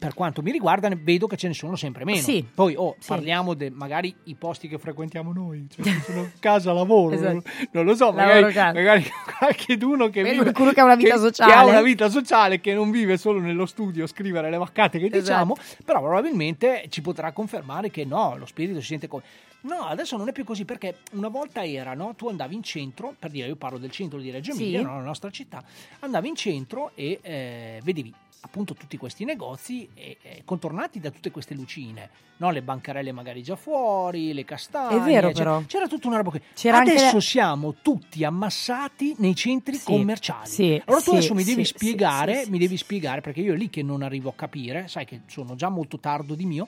Per quanto mi riguarda, vedo che ce ne sono sempre meno. Sì. Poi, oh, Sì. parliamo di magari i posti che frequentiamo noi, cioè che [LAUGHS] sono casa, lavoro, Esatto. non lo so, magari, magari [LAUGHS] qualcheduno che vive qualcuno che ha una vita sociale. che ha una vita sociale, che non vive solo nello studio a scrivere le vaccate che Esatto. diciamo, però probabilmente ci potrà confermare che no, lo spirito si sente come... No, adesso non è più così perché una volta era, no? Tu andavi in centro, per dire, io parlo del centro di Reggio Sì. Emilia, no? la nostra città, andavi in centro e eh, vedevi appunto tutti questi negozi e, e contornati da tutte queste lucine, no? le bancarelle magari già fuori, le castagne. È vero, eccetera. però. C'era tutta una roba che... C'era Adesso la- siamo tutti ammassati nei centri Sì, commerciali. sì, allora tu sì, adesso mi devi spiegare, mi devi spiegare, perché io è lì che non arrivo a capire, sai che sono già molto tardo di mio,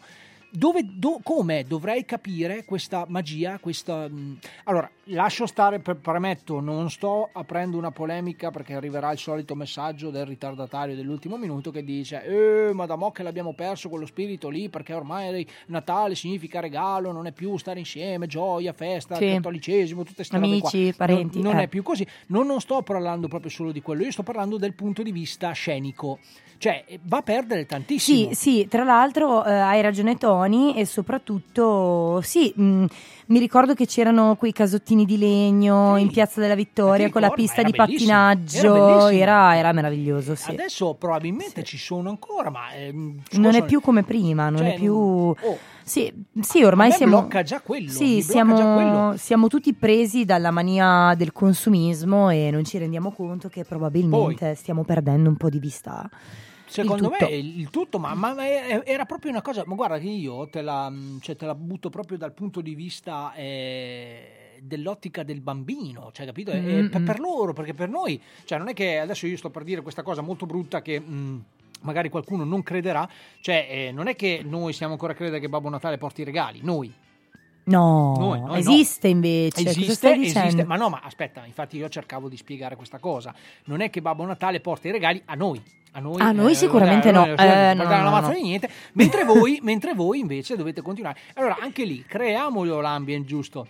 dove, do- come dovrei capire questa magia, questa... mh, Allora, lascio stare, per, premetto, non sto aprendo una polemica perché arriverà il solito messaggio del ritardatario dell'ultimo minuto che dice eh, ma da mo' che l'abbiamo perso quello spirito lì perché ormai Natale significa regalo, non è più stare insieme, gioia, festa, Sì. cattolicesimo, tutte queste robe qua. Amici, parenti, Non, non eh. è più così. Non, non sto parlando proprio solo di quello, io sto parlando del punto di vista scenico. Cioè, va a perdere tantissimo. Sì, sì, tra l'altro eh, hai ragione Tony e soprattutto sì, mh, mi ricordo che c'erano quei casottini di legno in Piazza della Vittoria con la pista di bellissimo, pattinaggio, era bellissimo. era, era meraviglioso, sì. Adesso probabilmente ci sono ancora, ma ehm, Non è più come prima, non Cioè, è più... oh, Sì, sì, ormai siamo... blocca già quello, Sì, siamo, già quello. siamo tutti presi dalla mania del consumismo e non ci rendiamo conto che probabilmente stiamo perdendo un po' di vista. Secondo tutto. me il, tutto, ma, ma- era proprio una cosa, ma guarda che io te la, cioè, te la butto proprio dal punto di vista eh, dell'ottica del bambino, cioè, capito? È- è Mm, per, mm. per loro, perché per noi, cioè, non è che adesso io sto per dire questa cosa molto brutta che. mh, Magari qualcuno non crederà, cioè eh, non è che noi siamo ancora a credere che Babbo Natale porti i regali, noi, No, Noi- noi no. esiste invece. cosa Esiste, esiste, ma no, ma aspetta, infatti io cercavo di spiegare questa cosa. Non è che Babbo Natale porta i regali a noi. A noi, A noi sicuramente no. non Eh, no, portare no, una no. mazza di niente, mentre voi, [LAUGHS] mentre voi invece dovete continuare. Allora, anche lì, creiamolo l'ambient giusto.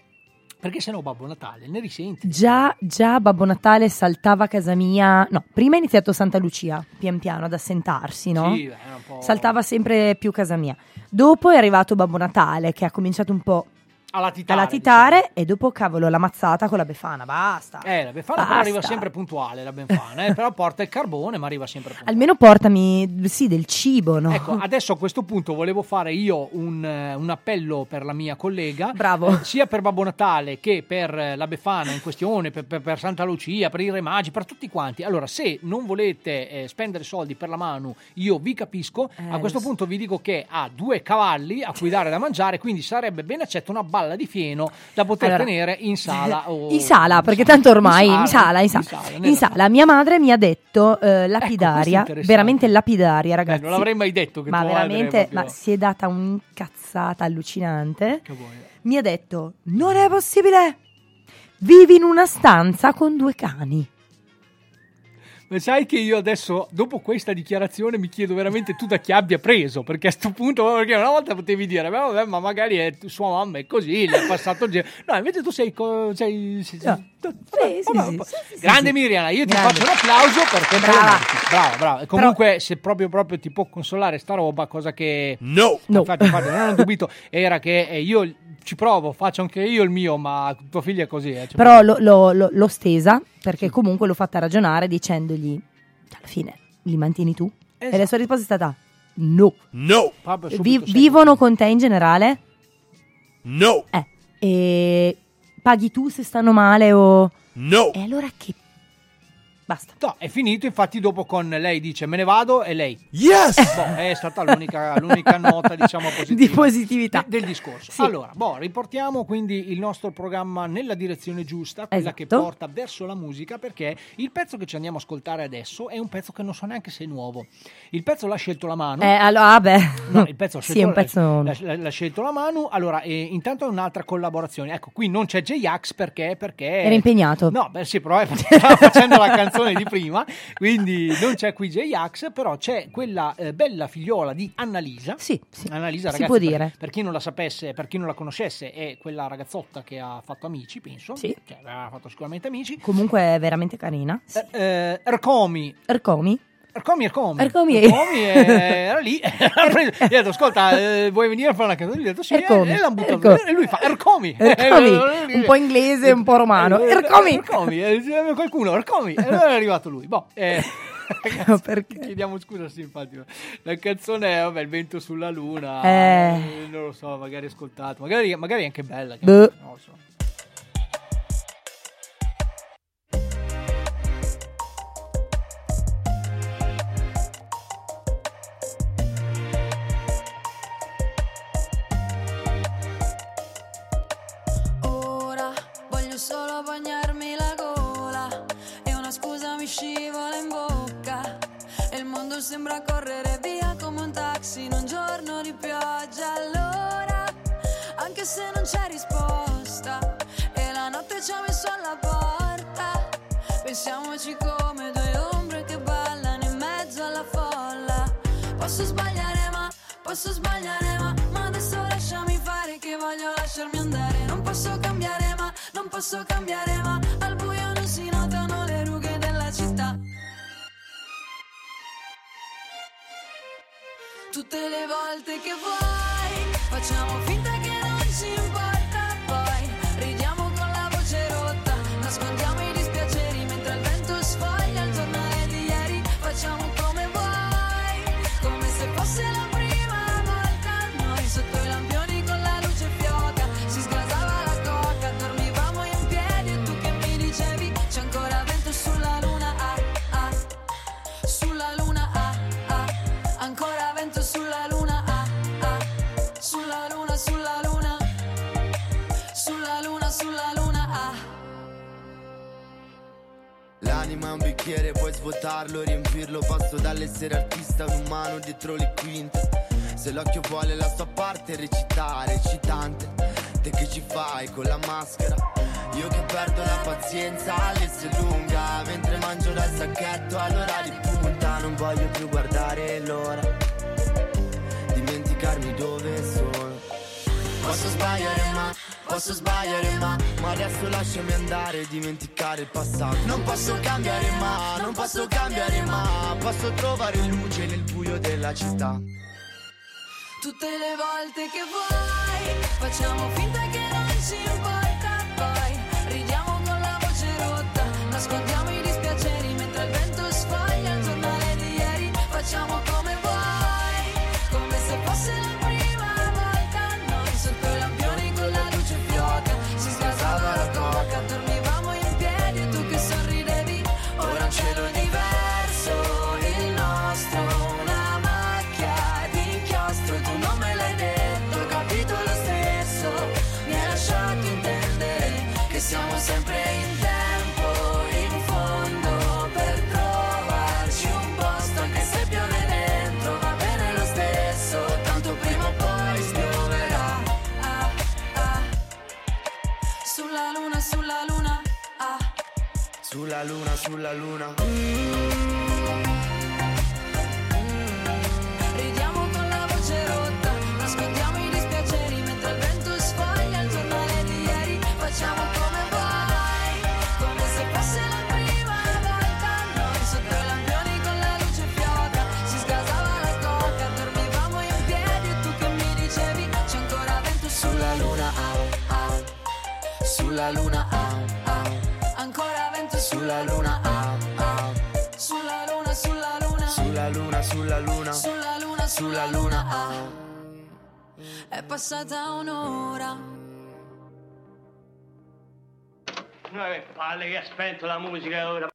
Perché sennò Babbo Natale ne risenti. Già, già Babbo Natale saltava a casa mia. No, prima è iniziato Santa Lucia, pian piano, ad assentarsi, no? Sì, beh, Saltava sempre più casa mia. Dopo è arrivato Babbo Natale, che ha cominciato un po' a latitare. a latitare, e dopo, cavolo, la mazzata con la befana. Basta. Eh, la Befana però Basta. arriva sempre puntuale, la Befana, eh, però porta il carbone, ma arriva sempre puntuale. Almeno portami, sì, del cibo, no? Ecco, adesso a questo punto volevo fare io un, eh, un appello per la mia collega. Bravo. eh, sia per Babbo Natale che per eh, la Befana in questione, per, per- per Santa Lucia, per i Re Magi, per tutti quanti. Allora, se non volete eh, spendere soldi per la Manu, io vi capisco. a Eh, questo so. punto vi dico che ha due cavalli a cui dare da mangiare, quindi sarebbe ben accetta una balla di fieno da poter Allora, tenere in sala. O... In sala, perché tanto ormai in sala, in sala, in sala, in nella sala. Mia madre mi ha detto eh, lapidaria, questo è interessante. veramente lapidaria, ragazzi. Eh, non l'avrei mai detto che ma veramente, ma si è data un'incazzata allucinante. Che vuoi? Mi ha detto: Non è possibile! Vivi in una stanza con due cani. Ma sai che io adesso, dopo questa dichiarazione, mi chiedo veramente tu da chi abbia preso, perché a sto punto, perché una volta potevi dire, "Beh, vabbè, ma magari è sua mamma è così, le ha passato il giro. No, invece tu sei... co- sei, sei- No. vabbè, sì, sì, vabbè. sì, sì, Grande sì. Miriam, io ti Grande. faccio un applauso perché Brava. Brava, brava. E comunque, se proprio, proprio ti può consolare sta roba, cosa che... No! Infatti, infatti, non ho dubito, era che eh, io ci provo, faccio anche io il mio, ma tua figlia è così. eh, cioè- Però lo- lo- lo- l'ho stesa perché comunque l'ho fatta ragionare dicendogli: Alla fine li mantieni tu? E la sua risposta è stata: No. No! Proprio Vi- vivono con te in generale? No! Eh. E paghi tu se stanno male o. No! E allora che. Basta. No, è finito, infatti dopo con lei dice me ne vado e lei Yes! Boh, è stata l'unica, l'unica nota diciamo [LAUGHS] positiva Di positività. de- del discorso. Sì. Allora, boh, riportiamo quindi il nostro programma nella direzione giusta, quella che Esatto. porta verso la musica, perché il pezzo che ci andiamo a ascoltare adesso è un pezzo che non so neanche se è nuovo. Il pezzo l'ha scelto la mano. Eh, allora, vabbè. No, il pezzo l'ha [LAUGHS] sì, scelto, un pezzo. l'ha, l'ha- l'ha scelto la Manu. Allora, eh, intanto è un'altra collaborazione. Ecco, qui non c'è J-Ax perché, perché Era impegnato. No, beh, sì, però eh, [LAUGHS] stava facendo la canzone di prima, quindi non c'è qui J-Ax, però c'è quella eh, bella figliola di Annalisa. Sì, sì. Annalisa, Si ragazzi, può per- dire. Per, chi non la sapesse, per chi non la conoscesse, è quella ragazzotta che ha fatto amici, penso. Sì. Cioè, ha fatto sicuramente amici. Comunque è veramente carina. Sì. Eh, eh, Ercomi. Ercomi? Ercomi, Ercomi. Ercomi. Ercomi, eh, [LAUGHS] era lì. [LAUGHS] Gli ha detto, ascolta, eh, vuoi venire a fare una canzone? Gli ha detto sì. Ercomi. E, e l'hanno buttato Ercomi. via. E lui fa Ercomi. [LAUGHS] Ercomi. Un po' inglese un po' romano. Eh, Ercomi. Ercomi. eh, qualcuno, Ercomi. E allora è arrivato lui. Boh, eh, No, perché? Chiediamo scusa, sì, infatti. La canzone è, vabbè, Il vento sulla luna. Eh. eh, non lo so, magari ascoltato. Magari, magari è anche bella. che- Boh. Non lo so. Pensiamoci come due ombre che ballano in mezzo alla folla. Posso sbagliare ma, posso sbagliare ma, ma adesso lasciami fare che voglio lasciarmi andare. Non posso cambiare ma, non posso cambiare ma, al buio non si notano le rughe della città. Tutte le volte che vuoi, facciamo finta bicchiere, puoi svuotarlo, riempirlo. Passo dall'essere artista ad umano dietro le quinte. Se l'occhio vuole la sua parte, recitare, recitante. Te che ci fai con la maschera? Io che perdo la pazienza all'esse lunga Mentre mangio dal sacchetto all'ora di punta Non voglio più guardare l'ora Dimenticarmi dove sono Posso sbagliare ma, posso sbagliare ma Ma adesso lasciami andare e dimenticare il passato. Non posso cambiare ma, non posso cambiare ma Posso trovare luce nel buio della città. Tutte le volte che vuoi Facciamo finta che non ci Sulla luna, sulla luna Ridiamo con la voce rotta, nascondiamo i dispiaceri mentre il vento sfoglia il giornale di ieri. Facciamo come vuoi, come se fosse la prima volta. Noi sotto i lampioni con la luce fioca, si sgasava la coca, dormivamo in piedi e tu che mi dicevi c'è ancora vento sulla luna, ah, ah. Sulla luna, Sulla luna, ah, ah. Sulla luna, sulla luna, Sulla luna, sulla luna. Sulla luna, Sulla luna, ah. È passata un'ora. Noi palle che ha spento la musica ora.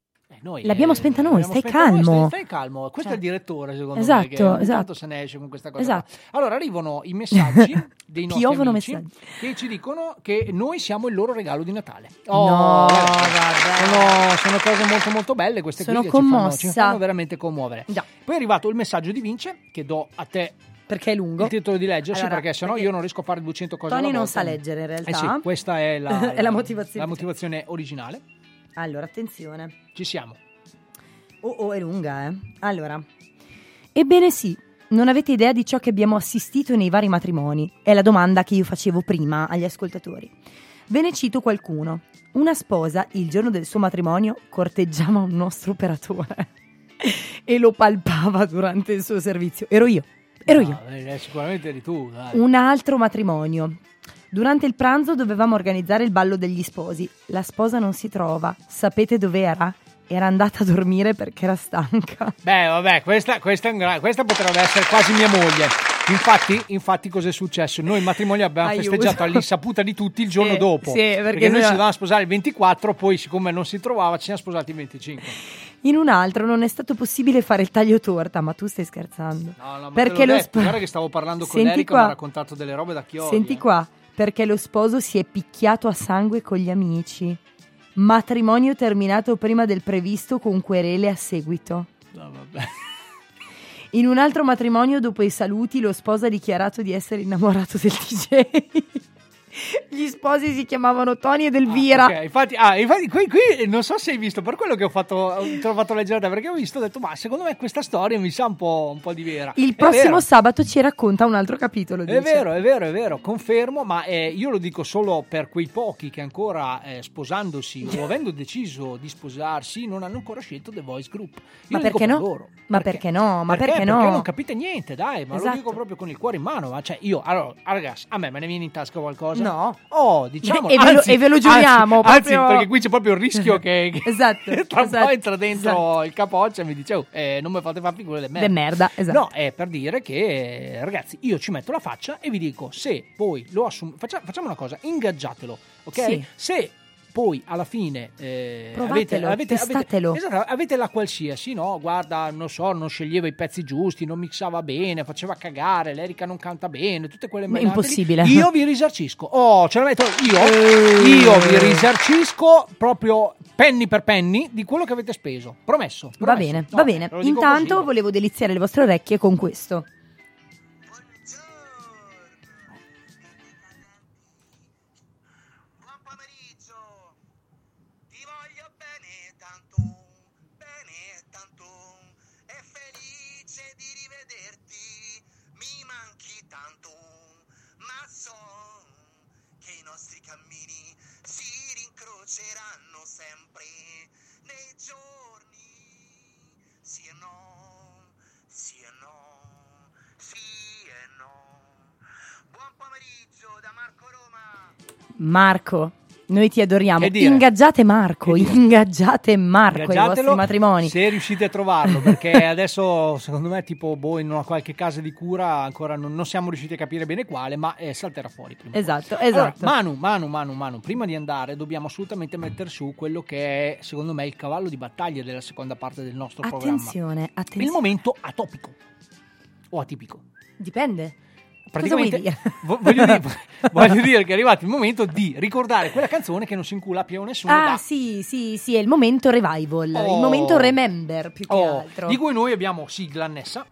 Noi, L'abbiamo spenta noi, l'abbiamo stai spenta noi, calmo. Stai, stai calmo, questo Cioè, è il direttore secondo esatto, me che esatto. tanto se ne esce con questa cosa. Esatto. Allora arrivano i messaggi [LAUGHS] dei nostri Piovono amici messaggi. che ci dicono che noi siamo il loro regalo di Natale. No, guarda. Sono, sono cose molto molto belle queste Sono qui che ci fanno, commossa. ci fanno veramente commuovere. Poi è arrivato il messaggio di Vince che do a te perché è lungo. Il titolo di leggersi Allora, perché sennò perché io non riesco a fare 200 cose Tony non sa leggere in realtà. Eh sì, questa è la, [LAUGHS] È la motivazione. la motivazione originale. Allora, attenzione. Ci siamo. Oh, oh, è lunga, eh. Allora. Ebbene sì, non avete idea di ciò che abbiamo assistito nei vari matrimoni. È la domanda che io facevo prima agli ascoltatori. Ve ne cito qualcuno. Una sposa, il giorno del suo matrimonio, corteggiava un nostro operatore [LAUGHS] e lo palpava durante il suo servizio. Ero io. Ero io. No, eh, sicuramente eri tu. dai. Un altro matrimonio. Durante il pranzo dovevamo organizzare il ballo degli sposi. La sposa non si trova. Sapete dov'era? Era andata a dormire perché era stanca. Beh, vabbè, questa, questa, questa potrebbe essere quasi mia moglie. Infatti, infatti cos'è successo? Noi il matrimonio abbiamo Aiuto. festeggiato all'insaputa di tutti il giorno Sì, dopo. sì, perché perché noi ci dovevamo sposare il 24, poi siccome non si trovava ci siamo sposati il 25. In un altro non è stato possibile fare il taglio torta, ma tu stai scherzando. No, no, ma perché lo detto, spo- guarda che stavo parlando con Senti Erika, qua. mi ha raccontato delle robe da chiodi. Senti eh. qua, perché lo sposo si è picchiato a sangue con gli amici. Matrimonio terminato prima del previsto con querele a seguito. No, vabbè. In un altro matrimonio, dopo i saluti, lo sposo ha dichiarato di essere innamorato del [LAUGHS] DJ. Gli sposi si chiamavano Tony ed Elvira. Ok, infatti, ah, infatti qui, qui non so se hai visto, per quello che ho fatto, te l'ho fatto leggere a te, perché ho visto, ho detto, ma secondo me questa storia mi sa un po', un po' di vera. Il È prossimo vero. sabato ci racconta un altro capitolo. È dice. vero, è vero, è vero, confermo, ma eh, io lo dico solo per quei pochi che ancora eh, sposandosi o avendo deciso di sposarsi non hanno ancora scelto The Voice Group. Io Ma lo perché per no? loro. Ma perché no? Ma perché? perché no? Perché non capite niente, dai, ma lo Esatto. dico proprio con il cuore in mano. Ma cioè, io, allora, ragazzi, a me me ne viene in tasca qualcosa? No. Oh, diciamo. E ve lo- e ve lo giuriamo, Anzi, anzi, proprio- perché qui c'è proprio il rischio che, che [LAUGHS] Esatto, [LAUGHS] tra un po' esatto, entra dentro esatto. il capoccia e mi dice, oh, eh, non mi fate fare figure di merda. De merda, esatto. No, è per dire che, ragazzi, io ci metto la faccia e vi dico, se poi lo assumete, facciamo una cosa, ingaggiatelo, ok? Sì. Se poi alla fine eh, Provatelo, testatelo. esatto, avete la qualsiasi, no? Guarda, non so, non sceglieva i pezzi giusti, non mixava bene, faceva cagare, l'Erica non canta bene, tutte quelle menate lì. impossibile. Io vi risarcisco. Oh, ce la metto io. Eh. Io vi risarcisco proprio penny per penny di quello che avete speso. Promesso. Va promesso. bene, No, va bene. Intanto così. volevo deliziare le vostre orecchie con questo. Marco, noi ti adoriamo. Ingaggiate Marco, ingaggiate Marco ai vostri matrimoni. Se riuscite a trovarlo, perché [LAUGHS] adesso secondo me tipo boh, in una qualche casa di cura ancora non, non siamo riusciti a capire bene quale, ma eh, salterà fuori prima. o poi. Esatto, Allora, esatto. Manu, Manu, Manu, Manu, prima di andare dobbiamo assolutamente mettere su quello che è secondo me il cavallo di battaglia della seconda parte del nostro Attenzione, programma. attenzione. Il momento atopico o atipico. Dipende. Praticamente dire? vo- voglio, dire, [LAUGHS] [LAUGHS] voglio dire che è arrivato il momento di ricordare quella canzone che non si incula più a nessuno Ah, da sì, sì, sì, è il momento revival, il Oh. momento remember più che Oh, altro. di cui noi abbiamo sigla annessa.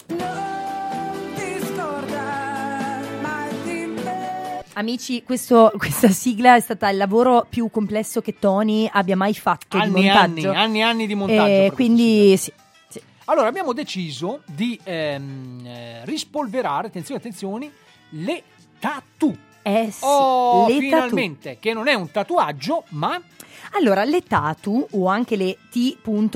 Amici, questo- questa sigla è stata il lavoro più complesso che Tony abbia mai fatto Anni di anni, montaggio. anni e anni di montaggio. Eh, quindi sì. Allora abbiamo deciso di ehm, eh, rispolverare, attenzione, attenzione, le tattoo. Eh sì, oh, le finalmente, che non è un tatuaggio, ma Allora, le tatu o anche le T.A.T.U.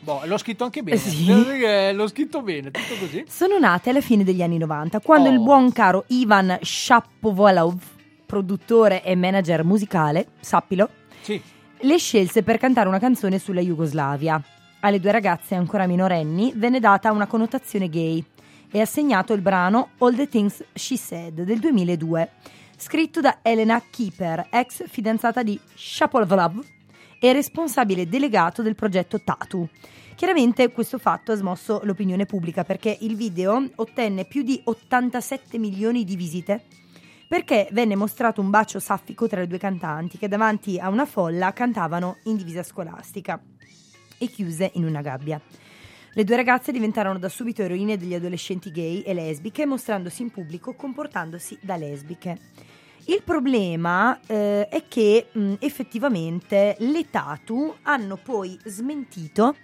boh, l'ho scritto anche bene. Sì. L'ho scritto bene, tutto così. sono nate alla fine degli anni 90, quando Oh. il buon caro Ivan Shapovalov, produttore e manager musicale, sappilo, Sì. le scelse per cantare una canzone sulla Jugoslavia. Alle due ragazze ancora minorenni venne data una connotazione gay e assegnato il brano All the Things She Said del 2002, scritto da Elena Keeper, ex fidanzata di Shapovalov e responsabile delegato del progetto Tatu. Chiaramente questo fatto ha smosso l'opinione pubblica perché il video ottenne più di 87 milioni di visite perché venne mostrato un bacio saffico tra le due cantanti che davanti a una folla cantavano in divisa scolastica e chiuse in una gabbia. Le due ragazze diventarono da subito eroine degli adolescenti gay e lesbiche, mostrandosi in pubblico comportandosi da lesbiche. Il problema eh, è che mh, effettivamente le Tatu hanno poi smentito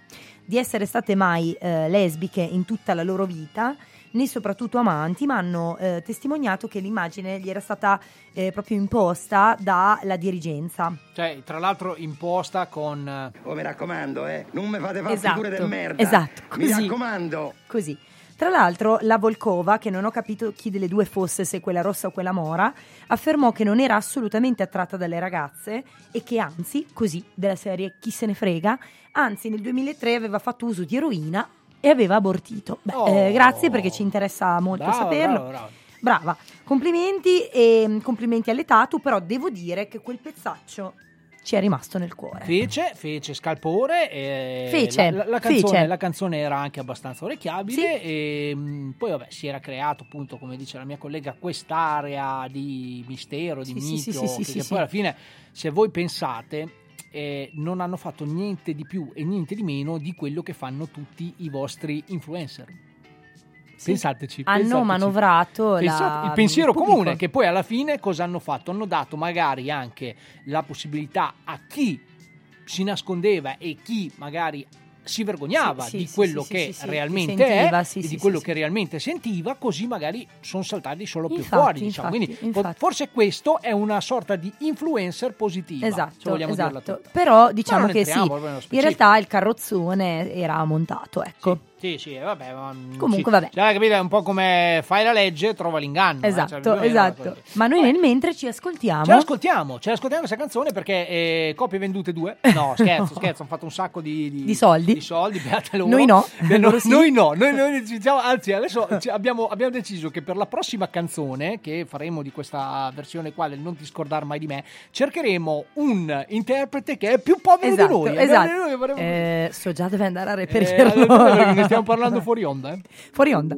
di essere state mai eh, lesbiche in tutta la loro vita, né soprattutto amanti, ma hanno eh, testimoniato che l'immagine gli era stata eh, proprio imposta dalla dirigenza. Cioè, tra l'altro imposta con... eh, Oh, mi raccomando, eh, non mi fate fare Esatto, figure del merda. esatto, Mi così. raccomando. Così. Tra l'altro, la Volkova, che non ho capito chi delle due fosse, se quella rossa o quella mora, affermò che non era assolutamente attratta dalle ragazze e che anzi, così, della serie chi se ne frega, anzi nel 2003 aveva fatto uso di eroina e aveva abortito. Beh, Oh. eh, grazie perché ci interessa molto Brava, saperlo. brava, brava. Brava, complimenti e mm, complimenti alle Tatu, però devo dire che quel pezzaccio ci è rimasto nel cuore. Fece, fece scalpore. E Fece, la, la- la canzone, fece. la canzone era anche abbastanza orecchiabile. E mh, poi, vabbè, si era creato, appunto, come dice la mia collega, quest'area di mistero, di Sì, sì, mito. sì, sì, sì, che sì, poi sì. alla fine, se voi pensate, eh, non hanno fatto niente di più e niente di meno di quello che fanno tutti i vostri influencer. Pensateci. Hanno pensateci. manovrato la- Pensate- il pensiero il comune che poi alla fine cosa hanno fatto? Hanno dato magari anche la possibilità a chi si nascondeva e chi magari si vergognava Sì, di quello sì, che sì, realmente sentiva, è e di quello che realmente sentiva, così magari sono saltati solo più Infatti, fuori. Diciamo. infatti, Quindi infatti. forse questo è una sorta di influencer positiva. se Esatto, vogliamo esatto. Però diciamo che sì, in realtà il carrozzone era montato, ecco. Sì, Sì, eh, vabbè. ma, mm, Comunque, sì. vabbè. Cioè, capito? È un po' come fai la legge, trova l'inganno. eh, cioè, Esatto, è esatto. cosa così. Ma noi nel mentre ci ascoltiamo. Ce l'ascoltiamo, ce l'ascoltiamo questa canzone perché eh, copie vendute due. No, [LAUGHS] scherzo, scherzo, hanno fatto un sacco di, Di soldi. Di soldi, beate loro. Noi no, Beh, no, sì. Noi no, noi, noi decidiamo- anzi adesso abbiamo, abbiamo deciso che per la prossima canzone che faremo di questa versione qua del Non ti scordar mai di me, cercheremo un interprete che è più povero Esatto, di noi. Esatto. che faremo- Eh, so già deve andare a Eh, reperirlo. ne stiamo parlando fuori onda. eh. Fuori onda.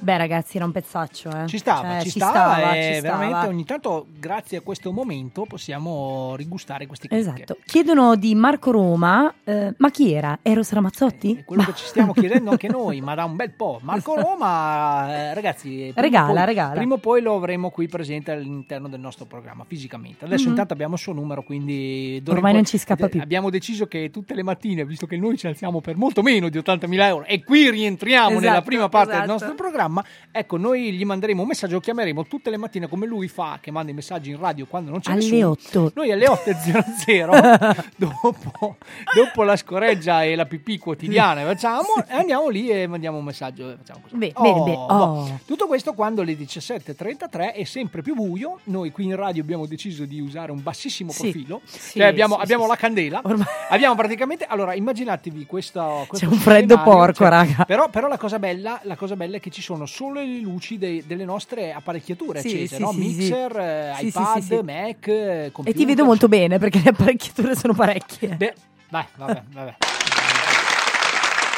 Beh, ragazzi, era un pezzaccio, eh. Ci stava, Cioè, ci, ci stava, stava, e ci stava. veramente ogni tanto, grazie a questo momento, possiamo rigustare queste chicche. Esatto. Chiedono di Marco Roma, eh, ma chi era? Eros Ramazzotti? Quello che ci stiamo [LAUGHS] chiedendo anche noi, ma da un bel po'. Marco Roma, eh, ragazzi, Regala, poi- regala. Prima o poi lo avremo qui presente all'interno del nostro programma, fisicamente. Adesso Mhm. intanto abbiamo il suo numero, quindi... Ormai non ci scappa più. Abbiamo deciso che tutte le mattine, visto che noi ci alziamo per molto meno di 80.000 euro e qui rientriamo nella Esatto, prima parte del esatto. nostro programma, ecco, noi gli manderemo un messaggio, lo chiameremo tutte le mattine come lui fa, che manda i messaggi in radio quando non c'è Alle nessuno. 8. Noi alle 8.00, [LAUGHS] dopo, dopo la scoreggia e la pipì quotidiana facciamo, e andiamo lì e mandiamo un messaggio. Facciamo. Beh, Oh, bene. boh. Oh. Tutto questo quando alle 17.33 è sempre più buio. Noi qui in radio abbiamo deciso di usare un bassissimo profilo. sì, Cioè abbiamo, sì, abbiamo sì, la sì. candela. [LAUGHS] Abbiamo praticamente. Allora, immaginatevi questo. questo C'è un freddo porco, cioè, raga. Però, però la, cosa bella, la cosa bella è che ci sono solo le luci dei- delle nostre apparecchiature Sì, accese, sì, no? sì. Mixer, eh, iPad. Mac, eh, E computer. ti vedo molto bene perché le apparecchiature sono parecchie. Beh, vai, vabbè, vabbè.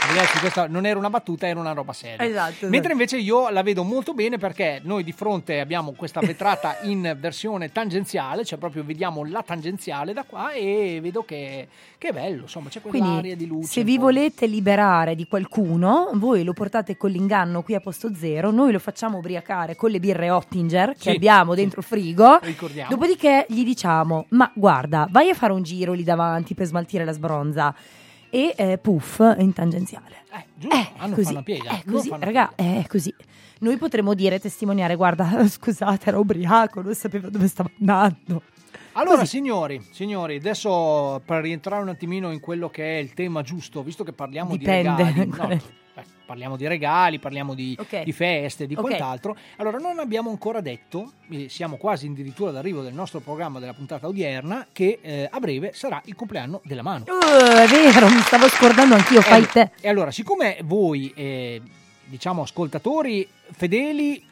Ragazzi, questa non era una battuta, era una roba seria. Esatto, esatto. Mentre invece io la vedo molto bene perché noi di fronte abbiamo questa vetrata [LAUGHS] in versione tangenziale, cioè proprio vediamo la tangenziale da qua e vedo che, che è bello, insomma, c'è quell'aria Quindi, di luce. se vi volete liberare di qualcuno, voi lo portate con l'inganno qui a posto zero, noi lo facciamo ubriacare con le birre Ottinger che Sì, abbiamo sì. dentro il frigo. Ricordiamo. Dopodiché gli diciamo: Ma guarda, vai a fare un giro lì davanti per smaltire la sbronza. E eh, puff in tangenziale. Eh, giusto, hanno così, fanno piega. Così, fanno raga, è così. Noi potremmo dire, testimoniare, guarda, [LAUGHS] scusate, era ubriaco, non sapeva dove stava andando. Allora, Così. signori, signori, adesso per rientrare un attimino in quello che è il tema giusto, visto che parliamo Dipende. di regali, [LAUGHS] no, eh, parliamo di regali, parliamo di, Ok. di feste, di Ok. quant'altro. Allora, non abbiamo ancora detto, eh, siamo quasi addirittura d'arrivo del nostro programma della puntata odierna, che eh, a breve sarà il compleanno della mano. Uh, è vero, mi stavo scordando anch'io, fai E- te. E allora, siccome voi, eh, diciamo, ascoltatori fedeli, eh,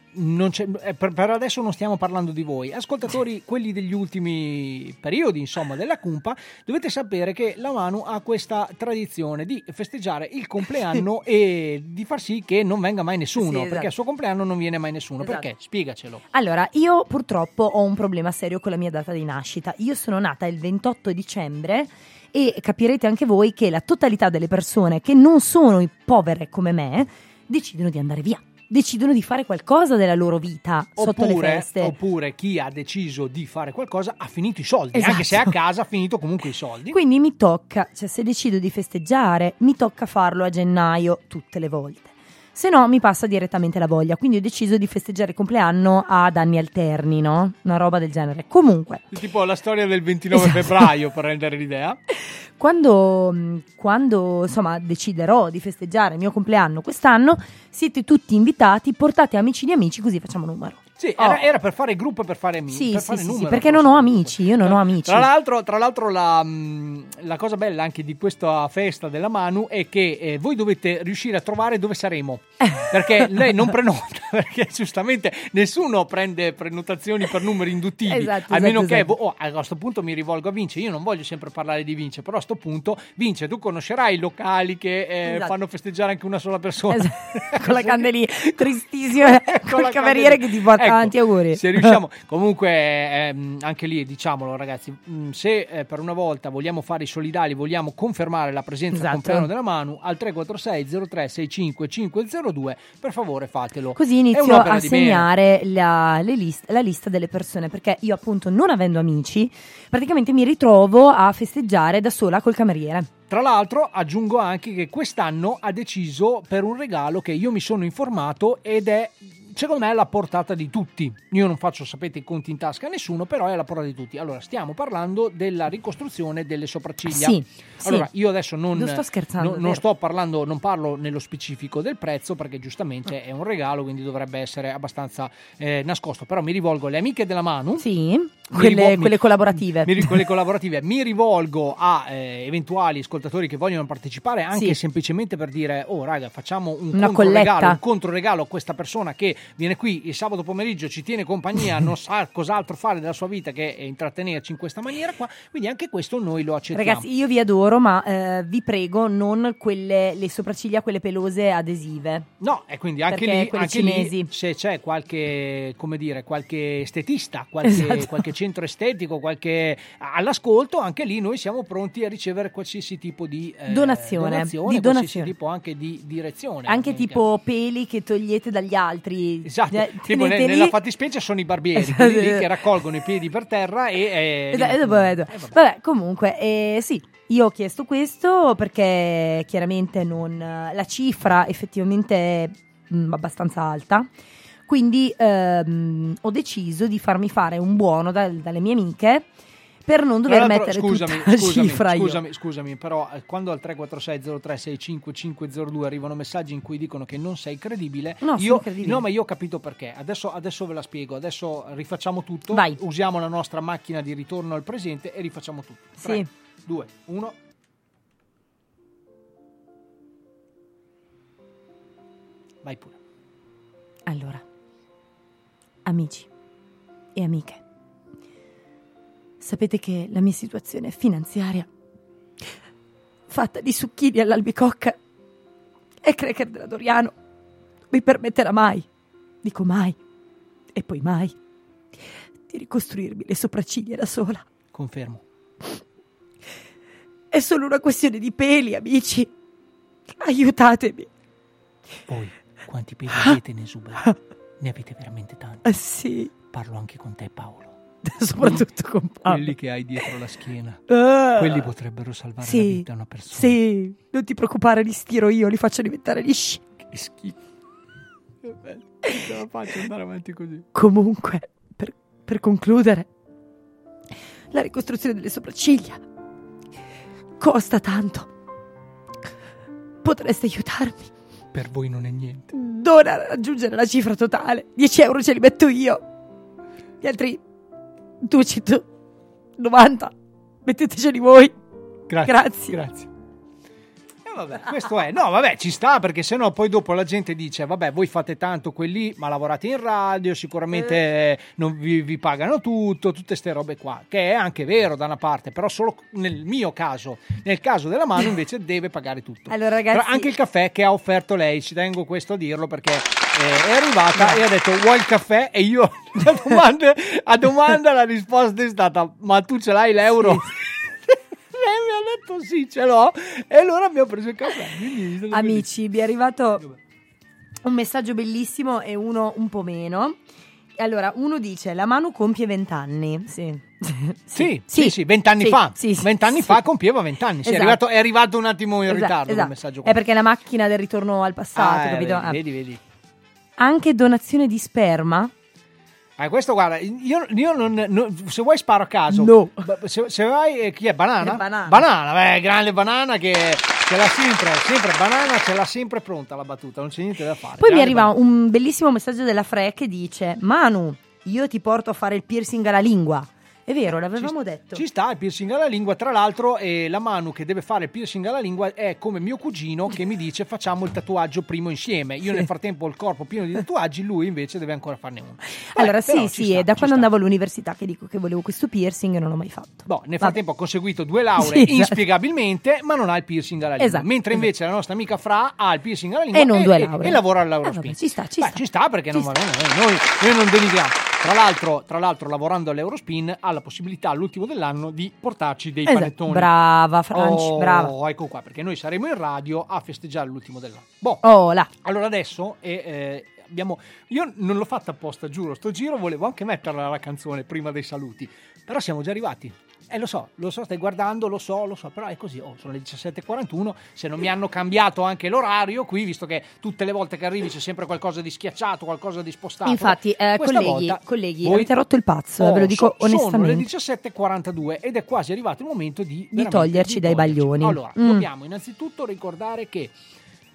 per, per adesso non stiamo parlando di voi, ascoltatori, [LAUGHS] quelli degli ultimi periodi, insomma, della cumpa, dovete sapere che la Manu ha questa tradizione di festeggiare il compleanno [LAUGHS] e di far sì che non venga mai nessuno, Sì, esatto. perché al suo compleanno non viene mai nessuno. Esatto. Perché? Spiegacelo. Allora, io purtroppo ho un problema serio con la mia data di nascita. Io sono nata il 28 dicembre e capirete anche voi che la totalità delle persone che non sono povere come me decidono di andare via. Decidono di fare qualcosa della loro vita sotto le Oppure, feste. oppure chi ha deciso di fare qualcosa ha finito i soldi, Esatto. anche se a casa ha finito comunque i soldi. Quindi mi tocca, cioè se decido di festeggiare, mi tocca farlo a gennaio tutte le volte. Se no mi passa direttamente la voglia, quindi ho deciso di festeggiare il compleanno ad anni alterni, no? Una roba del genere. Comunque, Tipo la storia del 29 Esatto. febbraio, per rendere l'idea. [LAUGHS] quando, mh, quando insomma deciderò di festeggiare il mio compleanno quest'anno, siete tutti invitati, portate amici di amici così facciamo numero. Sì, Oh. era, era per fare gruppo e per fare amici. Sì, per sì, fare sì, sì, numero, perché non ho amici, io non ho amici. Tra l'altro, tra l'altro la, mh, la cosa bella anche di questa festa della Manu è che eh, voi dovete riuscire a trovare dove saremo. [LAUGHS] Perché lei non prenota, [LAUGHS] perché giustamente nessuno prende prenotazioni per numeri induttivi. Esatto, a meno esatto, che, esatto. oh, a questo punto mi rivolgo a Vince. Io non voglio sempre parlare di Vince, però a questo punto, Vince, tu conoscerai i locali che eh, Esatto. fanno festeggiare anche una sola persona. [LAUGHS] Con la candelina tristissima, col la cameriere candelina. che ti porta Ecco, avanti auguri. Se riusciamo, comunque, ehm, anche lì diciamolo, ragazzi, mh, se eh, per una volta vogliamo fare i solidali, vogliamo confermare la presenza Esatto. compleanno della Manu al 346 0365 502, per favore fatelo. Così inizio a segnare la, le list- la lista delle persone perché io appunto non avendo amici praticamente mi ritrovo a festeggiare da sola col cameriere. Tra l'altro aggiungo anche che quest'anno ha deciso per un regalo che io mi sono informato ed è secondo me alla portata di tutti. Io non faccio, sapete, i conti in tasca a nessuno, però è alla portata di tutti. Allora, stiamo parlando della ricostruzione delle sopracciglia. Sì, allora, sì. io adesso non, Non sto scherzando, no- è non vero. sto parlando, non parlo nello specifico del prezzo perché giustamente è un regalo, quindi dovrebbe essere abbastanza eh, nascosto. Però mi rivolgo alle amiche della Manu. Sì, quelle, quelle collaborative. Mi, quelle [LAUGHS] collaborative. Mi rivolgo a eh, eventuali ascoltatori che vogliono partecipare anche Sì. semplicemente per dire: Oh, raga, facciamo un Una controregalo, un controregalo a questa persona che viene qui il sabato pomeriggio, ci tiene compagnia, non [LAUGHS] sa cos'altro fare della sua vita che intrattenerci in questa maniera qua. Quindi anche questo noi lo accettiamo. Ragazzi, io vi adoro, ma eh, vi prego, non quelle, le sopracciglia, quelle pelose adesive. No, e quindi anche lì, anche lì, se c'è qualche, come dire, qualche estetista, qualche, Esatto. qualche centro estetico, qualche all'ascolto, anche lì noi siamo pronti a ricevere qualsiasi tipo di eh, Donazione, donazione, di qualsiasi donazione. tipo anche di direzione. Anche tipo peli che togliete dagli altri. Esatto, Eh, tipo ne- nella fattispecie sono i barbieri, Esatto. quelli lì che raccolgono i piedi per terra e... eh, Esatto, vedo. Vabbè, comunque, eh, sì, io ho chiesto questo perché chiaramente non, la cifra effettivamente è mm, abbastanza alta. Quindi ehm, ho deciso di farmi fare un buono dal- dalle mie amiche per non dover l'altro, mettere scusami, tutta la scusami, cifra io. scusami, scusami, però eh, quando al 346-0365-502 arrivano messaggi in cui dicono che non sei credibile, No, sono io, credibile. no, ma io ho capito perché. Adesso, adesso ve la spiego. Adesso rifacciamo tutto. Vai. Usiamo la nostra macchina di ritorno al presente e rifacciamo tutto. Sì. 3, 2, 1. Vai pure. Allora, amici e amiche, sapete che la mia situazione finanziaria, fatta di zucchini all'albicocca e cracker della Doriano, non mi permetterà mai, dico mai, e poi mai, di ricostruirmi le sopracciglia da sola. Confermo. È solo una questione di peli, amici. Aiutatemi. Voi quanti peli avete in esubero? [LAUGHS] Ne avete veramente tanti. Ah, sì. Parlo anche con te, Paolo. [LAUGHS] Soprattutto con Paolo. Quelli che hai dietro la schiena. Ah. Quelli potrebbero salvare Sì. la vita a una persona. Sì, non ti preoccupare, li stiro io, li faccio diventare lisci. Che schifo. Non ce la faccio andare avanti così. Comunque, per, per concludere, la ricostruzione delle sopracciglia costa tanto. Potreste aiutarmi? Per voi non è niente. Non a raggiungere la cifra totale. 10 euro ce li metto io. Gli altri 290 metteteceli voi. Grazie. Grazie. Grazie. Vabbè, [LAUGHS] questo è. No, vabbè, ci sta perché sennò poi dopo la gente dice: Vabbè, voi fate tanto quelli, ma lavorate in radio, sicuramente Eh. non vi, vi pagano tutto, tutte ste robe qua. Che è anche vero da una parte, però solo nel mio caso. Nel caso della mano invece [LAUGHS] deve pagare tutto. Allora, ragazzi- Però anche il caffè che ha offerto lei, ci tengo questo a dirlo perché eh, è arrivata e ha detto vuoi il caffè? E io [LAUGHS] a domanda, a domanda la risposta è stata ma tu ce l'hai l'euro? Lei mi ha detto sì, ce l'ho. E allora abbiamo preso il caffè. Amici, vi è arrivato un messaggio bellissimo e uno un po' meno. Allora, uno dice: La Manu compie 20 anni. Sì. Sì, sì, sì, vent'anni sì, fa. Vent'anni fa compieva vent'anni. Sì, è, Esatto. arrivato, è arrivato un attimo in ritardo quel esatto. messaggio. È perché è la macchina del ritorno al passato, Ah, eh, capito? Ah. vedi, vedi. Anche donazione di sperma. Ah, questo guarda, io, io non, non- se vuoi sparo a caso. No. Se, se vai, eh, chi è? Banana? È Banana. Banana, beh, grande banana che ce l'ha sempre, sempre banana, ce l'ha sempre pronta la battuta, non c'è niente da fare. Poi mi Grande arriva Banana. un bellissimo messaggio della Fre che dice: Manu, io ti porto a fare il piercing alla lingua. È vero, l'avevamo detto. Ci sta il piercing alla lingua, tra l'altro eh, la Manu che deve fare il piercing alla lingua è come mio cugino che mi dice facciamo il tatuaggio primo insieme. Io nel frattempo ho il corpo pieno di tatuaggi, lui invece deve ancora farne uno. Vabbè, allora, sì, ci sì, sta, è da ci quando sta. andavo all'università che dico che volevo questo piercing e non l'ho mai fatto. Boh, nel frattempo ho conseguito due lauree Sì, esatto. inspiegabilmente, ma non ha il piercing alla lingua. Esatto, Mentre esatto. invece la nostra amica Fra ha il piercing alla lingua E non due lauree. e lavora Ah, all'Eurospin. vabbè, ci sta, ci Beh, sta. ci sta perché non Ci va bene. Noi, noi non denigriamo. Tra l'altro, tra l'altro, lavorando all'Eurospin ha la possibilità all'ultimo dell'anno di portarci dei Esatto. panettoni. Brava, Franci, Oh, brava. Ecco qua, perché noi saremo in radio a festeggiare l'ultimo dell'anno. Boh. Oh, là. Allora adesso eh, eh, abbiamo. Io non l'ho fatta apposta, giuro. Sto giro volevo anche metterla la canzone prima dei saluti. Però siamo già arrivati. Eh, lo so, lo so, stai guardando, lo so, lo so, però è così. Oh, sono le 17.41. Se non mi hanno cambiato anche l'orario qui, visto che tutte le volte che arrivi c'è sempre qualcosa di schiacciato, qualcosa di spostato. Infatti, eh, colleghi, volta colleghi voi- avete rotto il pazzo, eh, ve lo Oh, dico so- Sono onestamente. le 17.42 ed è quasi arrivato il momento di, veramente toglierci dai toglierci. baglioni. Allora, Mm. dobbiamo innanzitutto ricordare che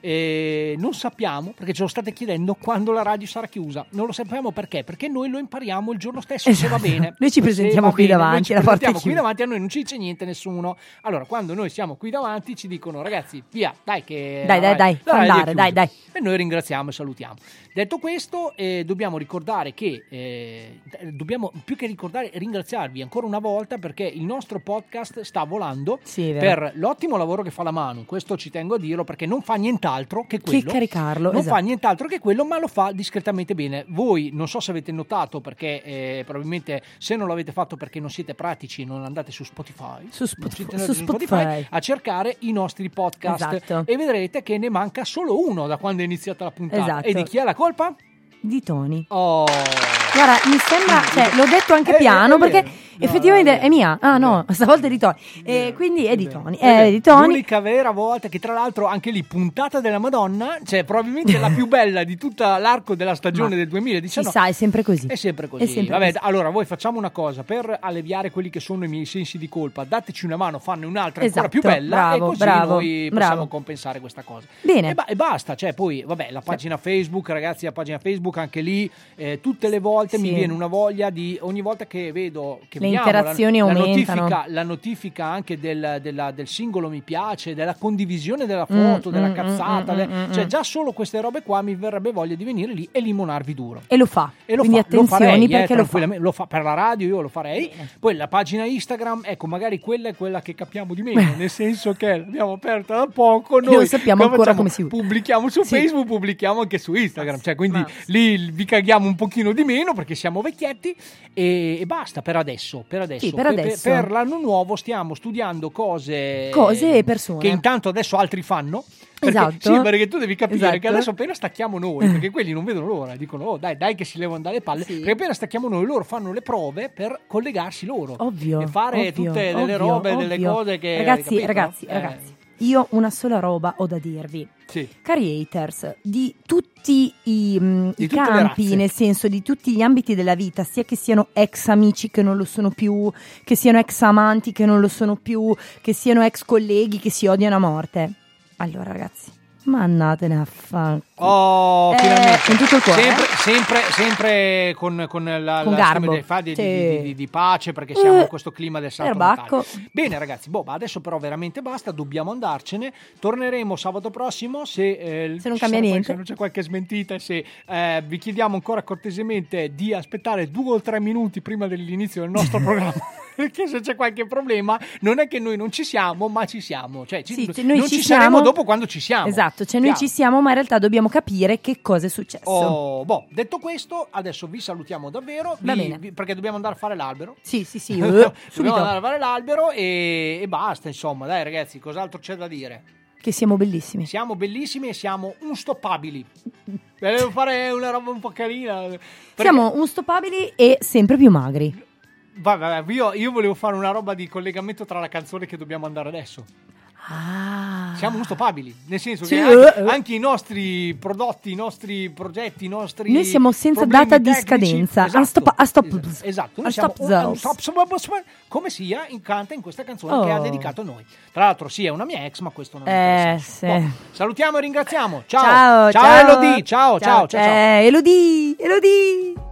eh, non sappiamo, perché ce lo state chiedendo, quando la radio sarà chiusa. Non lo sappiamo perché, perché noi lo impariamo il giorno stesso, se va Esatto. bene. Noi ci Se presentiamo qui bene, davanti, noi ci presentiamo qui davanti, a noi non ci dice niente nessuno. Allora, quando noi siamo qui davanti ci dicono, ragazzi, via, dai che... Dai, dai, dai, è andare, dai, dai. E noi ringraziamo e salutiamo. Detto questo, eh, dobbiamo ricordare che, eh, dobbiamo più che ricordare, ringraziarvi ancora una volta perché il nostro podcast sta volando Sì, per l'ottimo lavoro che fa la Manu. Questo ci tengo a dirlo perché non fa nient'altro che quello. caricarlo, Non esatto. fa nient'altro che quello, ma lo fa discretamente bene. Voi non so se avete notato perché eh, probabilmente se non l'avete fatto perché non siete pratici, non andate su Spotify. Su Spotify- su Spotify. a cercare i nostri podcast Esatto. e vedrete che ne manca solo uno da quando è iniziata la puntata. Esatto. E di chi è la colpa? Di Tony. Oh. Guarda, mi sembra, cioè, l'ho detto anche Eh, piano è perché vero. effettivamente è mia. Ah no, stavolta è di Tony. E quindi è di Tony. È di Tony. L'unica vera volta che tra l'altro anche lì puntata della Madonna, cioè probabilmente la più bella di tutta l'arco della stagione Ma del Si 2019. sa, è sempre così. È sempre così. È sempre Vabbè, così. allora voi facciamo una cosa per alleviare quelli che sono i miei sensi di colpa. Dateci una mano, fanne un'altra ancora Esatto, più bella bravo, e così bravo, noi possiamo bravo. compensare questa cosa. Bene. E, ba- e basta, cioè poi vabbè, la pagina Facebook, ragazzi, la pagina Facebook anche lì eh, tutte le volte mi Sì. viene una voglia di ogni volta che vedo che spendiamo. interazioni la, aumentano. La notifica, la notifica anche del, della- del singolo mi piace, della condivisione della foto, Mm, della mm, cazzata. mm, de- mm, mm, cioè, mm. già solo queste robe qua mi verrebbe voglia di venire lì e limonarvi duro. E lo fa. E lo Quindi fa, lo attenzioni farei, eh, perché lo fa. lo fa per la radio, io lo farei. Poi la pagina Instagram, ecco, magari quella è quella che capiamo di meno, [LAUGHS] nel senso che l'abbiamo aperta da poco. E Noi non sappiamo ancora facciamo? come si usa. Pubblichiamo su Sì. Facebook, pubblichiamo anche su Instagram. Cioè, quindi lì vi caghiamo un pochino di meno perché siamo vecchietti e, e basta per adesso. Per adesso. Sì, per adesso. per l'anno nuovo stiamo studiando cose. Cose e persone. Che intanto adesso altri fanno. Perché, Esatto. Sì, perché tu devi capire Esatto. che adesso appena stacchiamo noi, perché [LAUGHS] quelli non vedono l'ora, dicono oh dai dai che si levano dalle palle, perché appena stacchiamo noi loro fanno le prove per collegarsi loro Ovvio. e fare ovvio, tutte delle ovvio, robe, delle ovvio. cose che... Ragazzi, ragazzi, Eh, ragazzi. Io una sola roba ho da dirvi. Sì. Cari haters, di tutti i, mm, Di i campi, nel senso di tutti gli ambiti della vita, sia che siano ex amici che non lo sono più, che siano ex amanti che non lo sono più, che siano ex colleghi che si odiano a morte. Allora, ragazzi, ma andatene a fa. Oh, Eh, finalmente. con tutto il cuore, Sempre, eh? sempre, sempre con, con la, Con la fa di, Sì. di- di- di pace perché siamo Eh, in questo clima del. Natale. Bene ragazzi, boh, adesso però veramente basta, dobbiamo andarcene. Torneremo sabato prossimo se, eh, Se non cambia niente. Se non c'è qualche smentita, se eh, vi chiediamo ancora cortesemente di aspettare due o tre minuti prima dell'inizio del nostro [LAUGHS] programma. [LAUGHS] Perché se c'è qualche problema, non è che noi non ci siamo, ma ci siamo. Cioè, ci- Sì, noi non ci ci, saremo dopo quando ci siamo. Esatto, cioè noi Chiaro. ci siamo, ma in realtà dobbiamo capire che cosa è successo. Oh, boh, detto questo, adesso vi salutiamo davvero. Va vi- bene. vi- perché dobbiamo andare a fare l'albero. Sì, sì, sì, eh, [LAUGHS] dobbiamo andare a fare l'albero e, e basta, insomma. Dai, ragazzi, cos'altro c'è da dire? Che siamo bellissimi. Siamo bellissimi e siamo unstoppabili. Devo fare una roba un po' carina. perché- Siamo unstoppabili e sempre più magri. Vabbè, io, io volevo fare una roba di collegamento tra la canzone che dobbiamo andare adesso. Ah. Siamo unstoppabili, nel senso Sì, che anche, eh, eh. anche i nostri prodotti, i nostri progetti, i nostri. Noi siamo senza data di tecnici- scadenza. Esatto, Unstop- unstop- esatto, esatto. Noi siamo un- stop- stop- stop- come sia in canta in questa canzone che Oh. ha dedicato a noi. Tra l'altro, sì, è una mia ex, ma questo non Eh, interessa. sì. Boh, salutiamo e ringraziamo. Ciao, Ciao, ciao, ciao. Elodie. Ciao, ciao, ciao. ciao. Eh, Elodie, Elodie.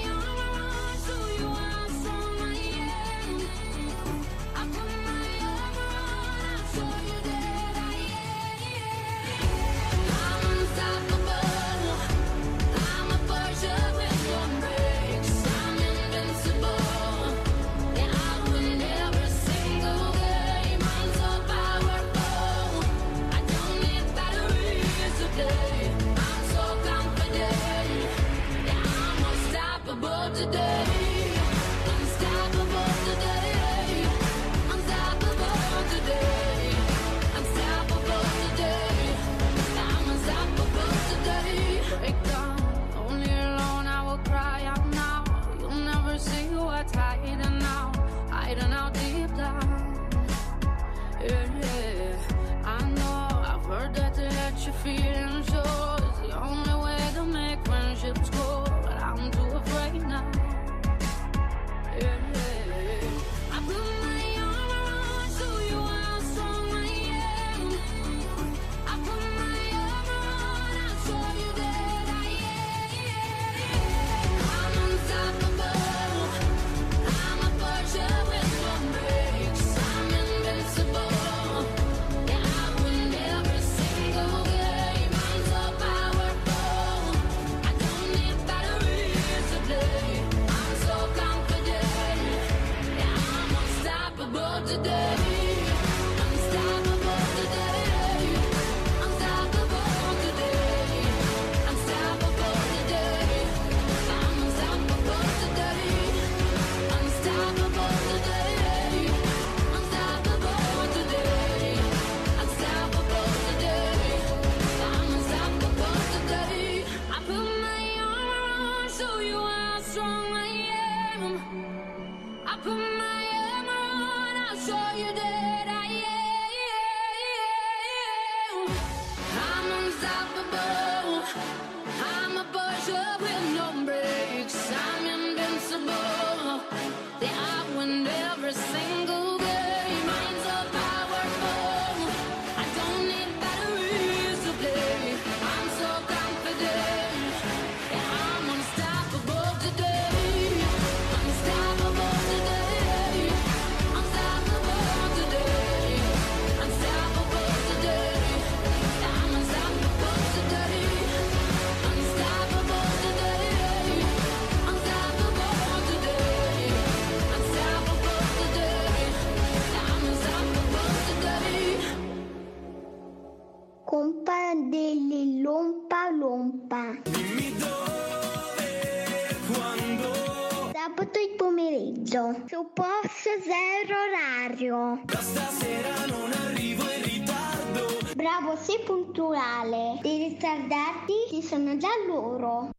hiding out, hiding out deep down. Yeah, yeah. I know I've heard that it let you feel. Pomeriggio su posto zero orario. Stasera non arrivo in ritardo. Bravo, sei puntuale. I ritardati ci sono già loro.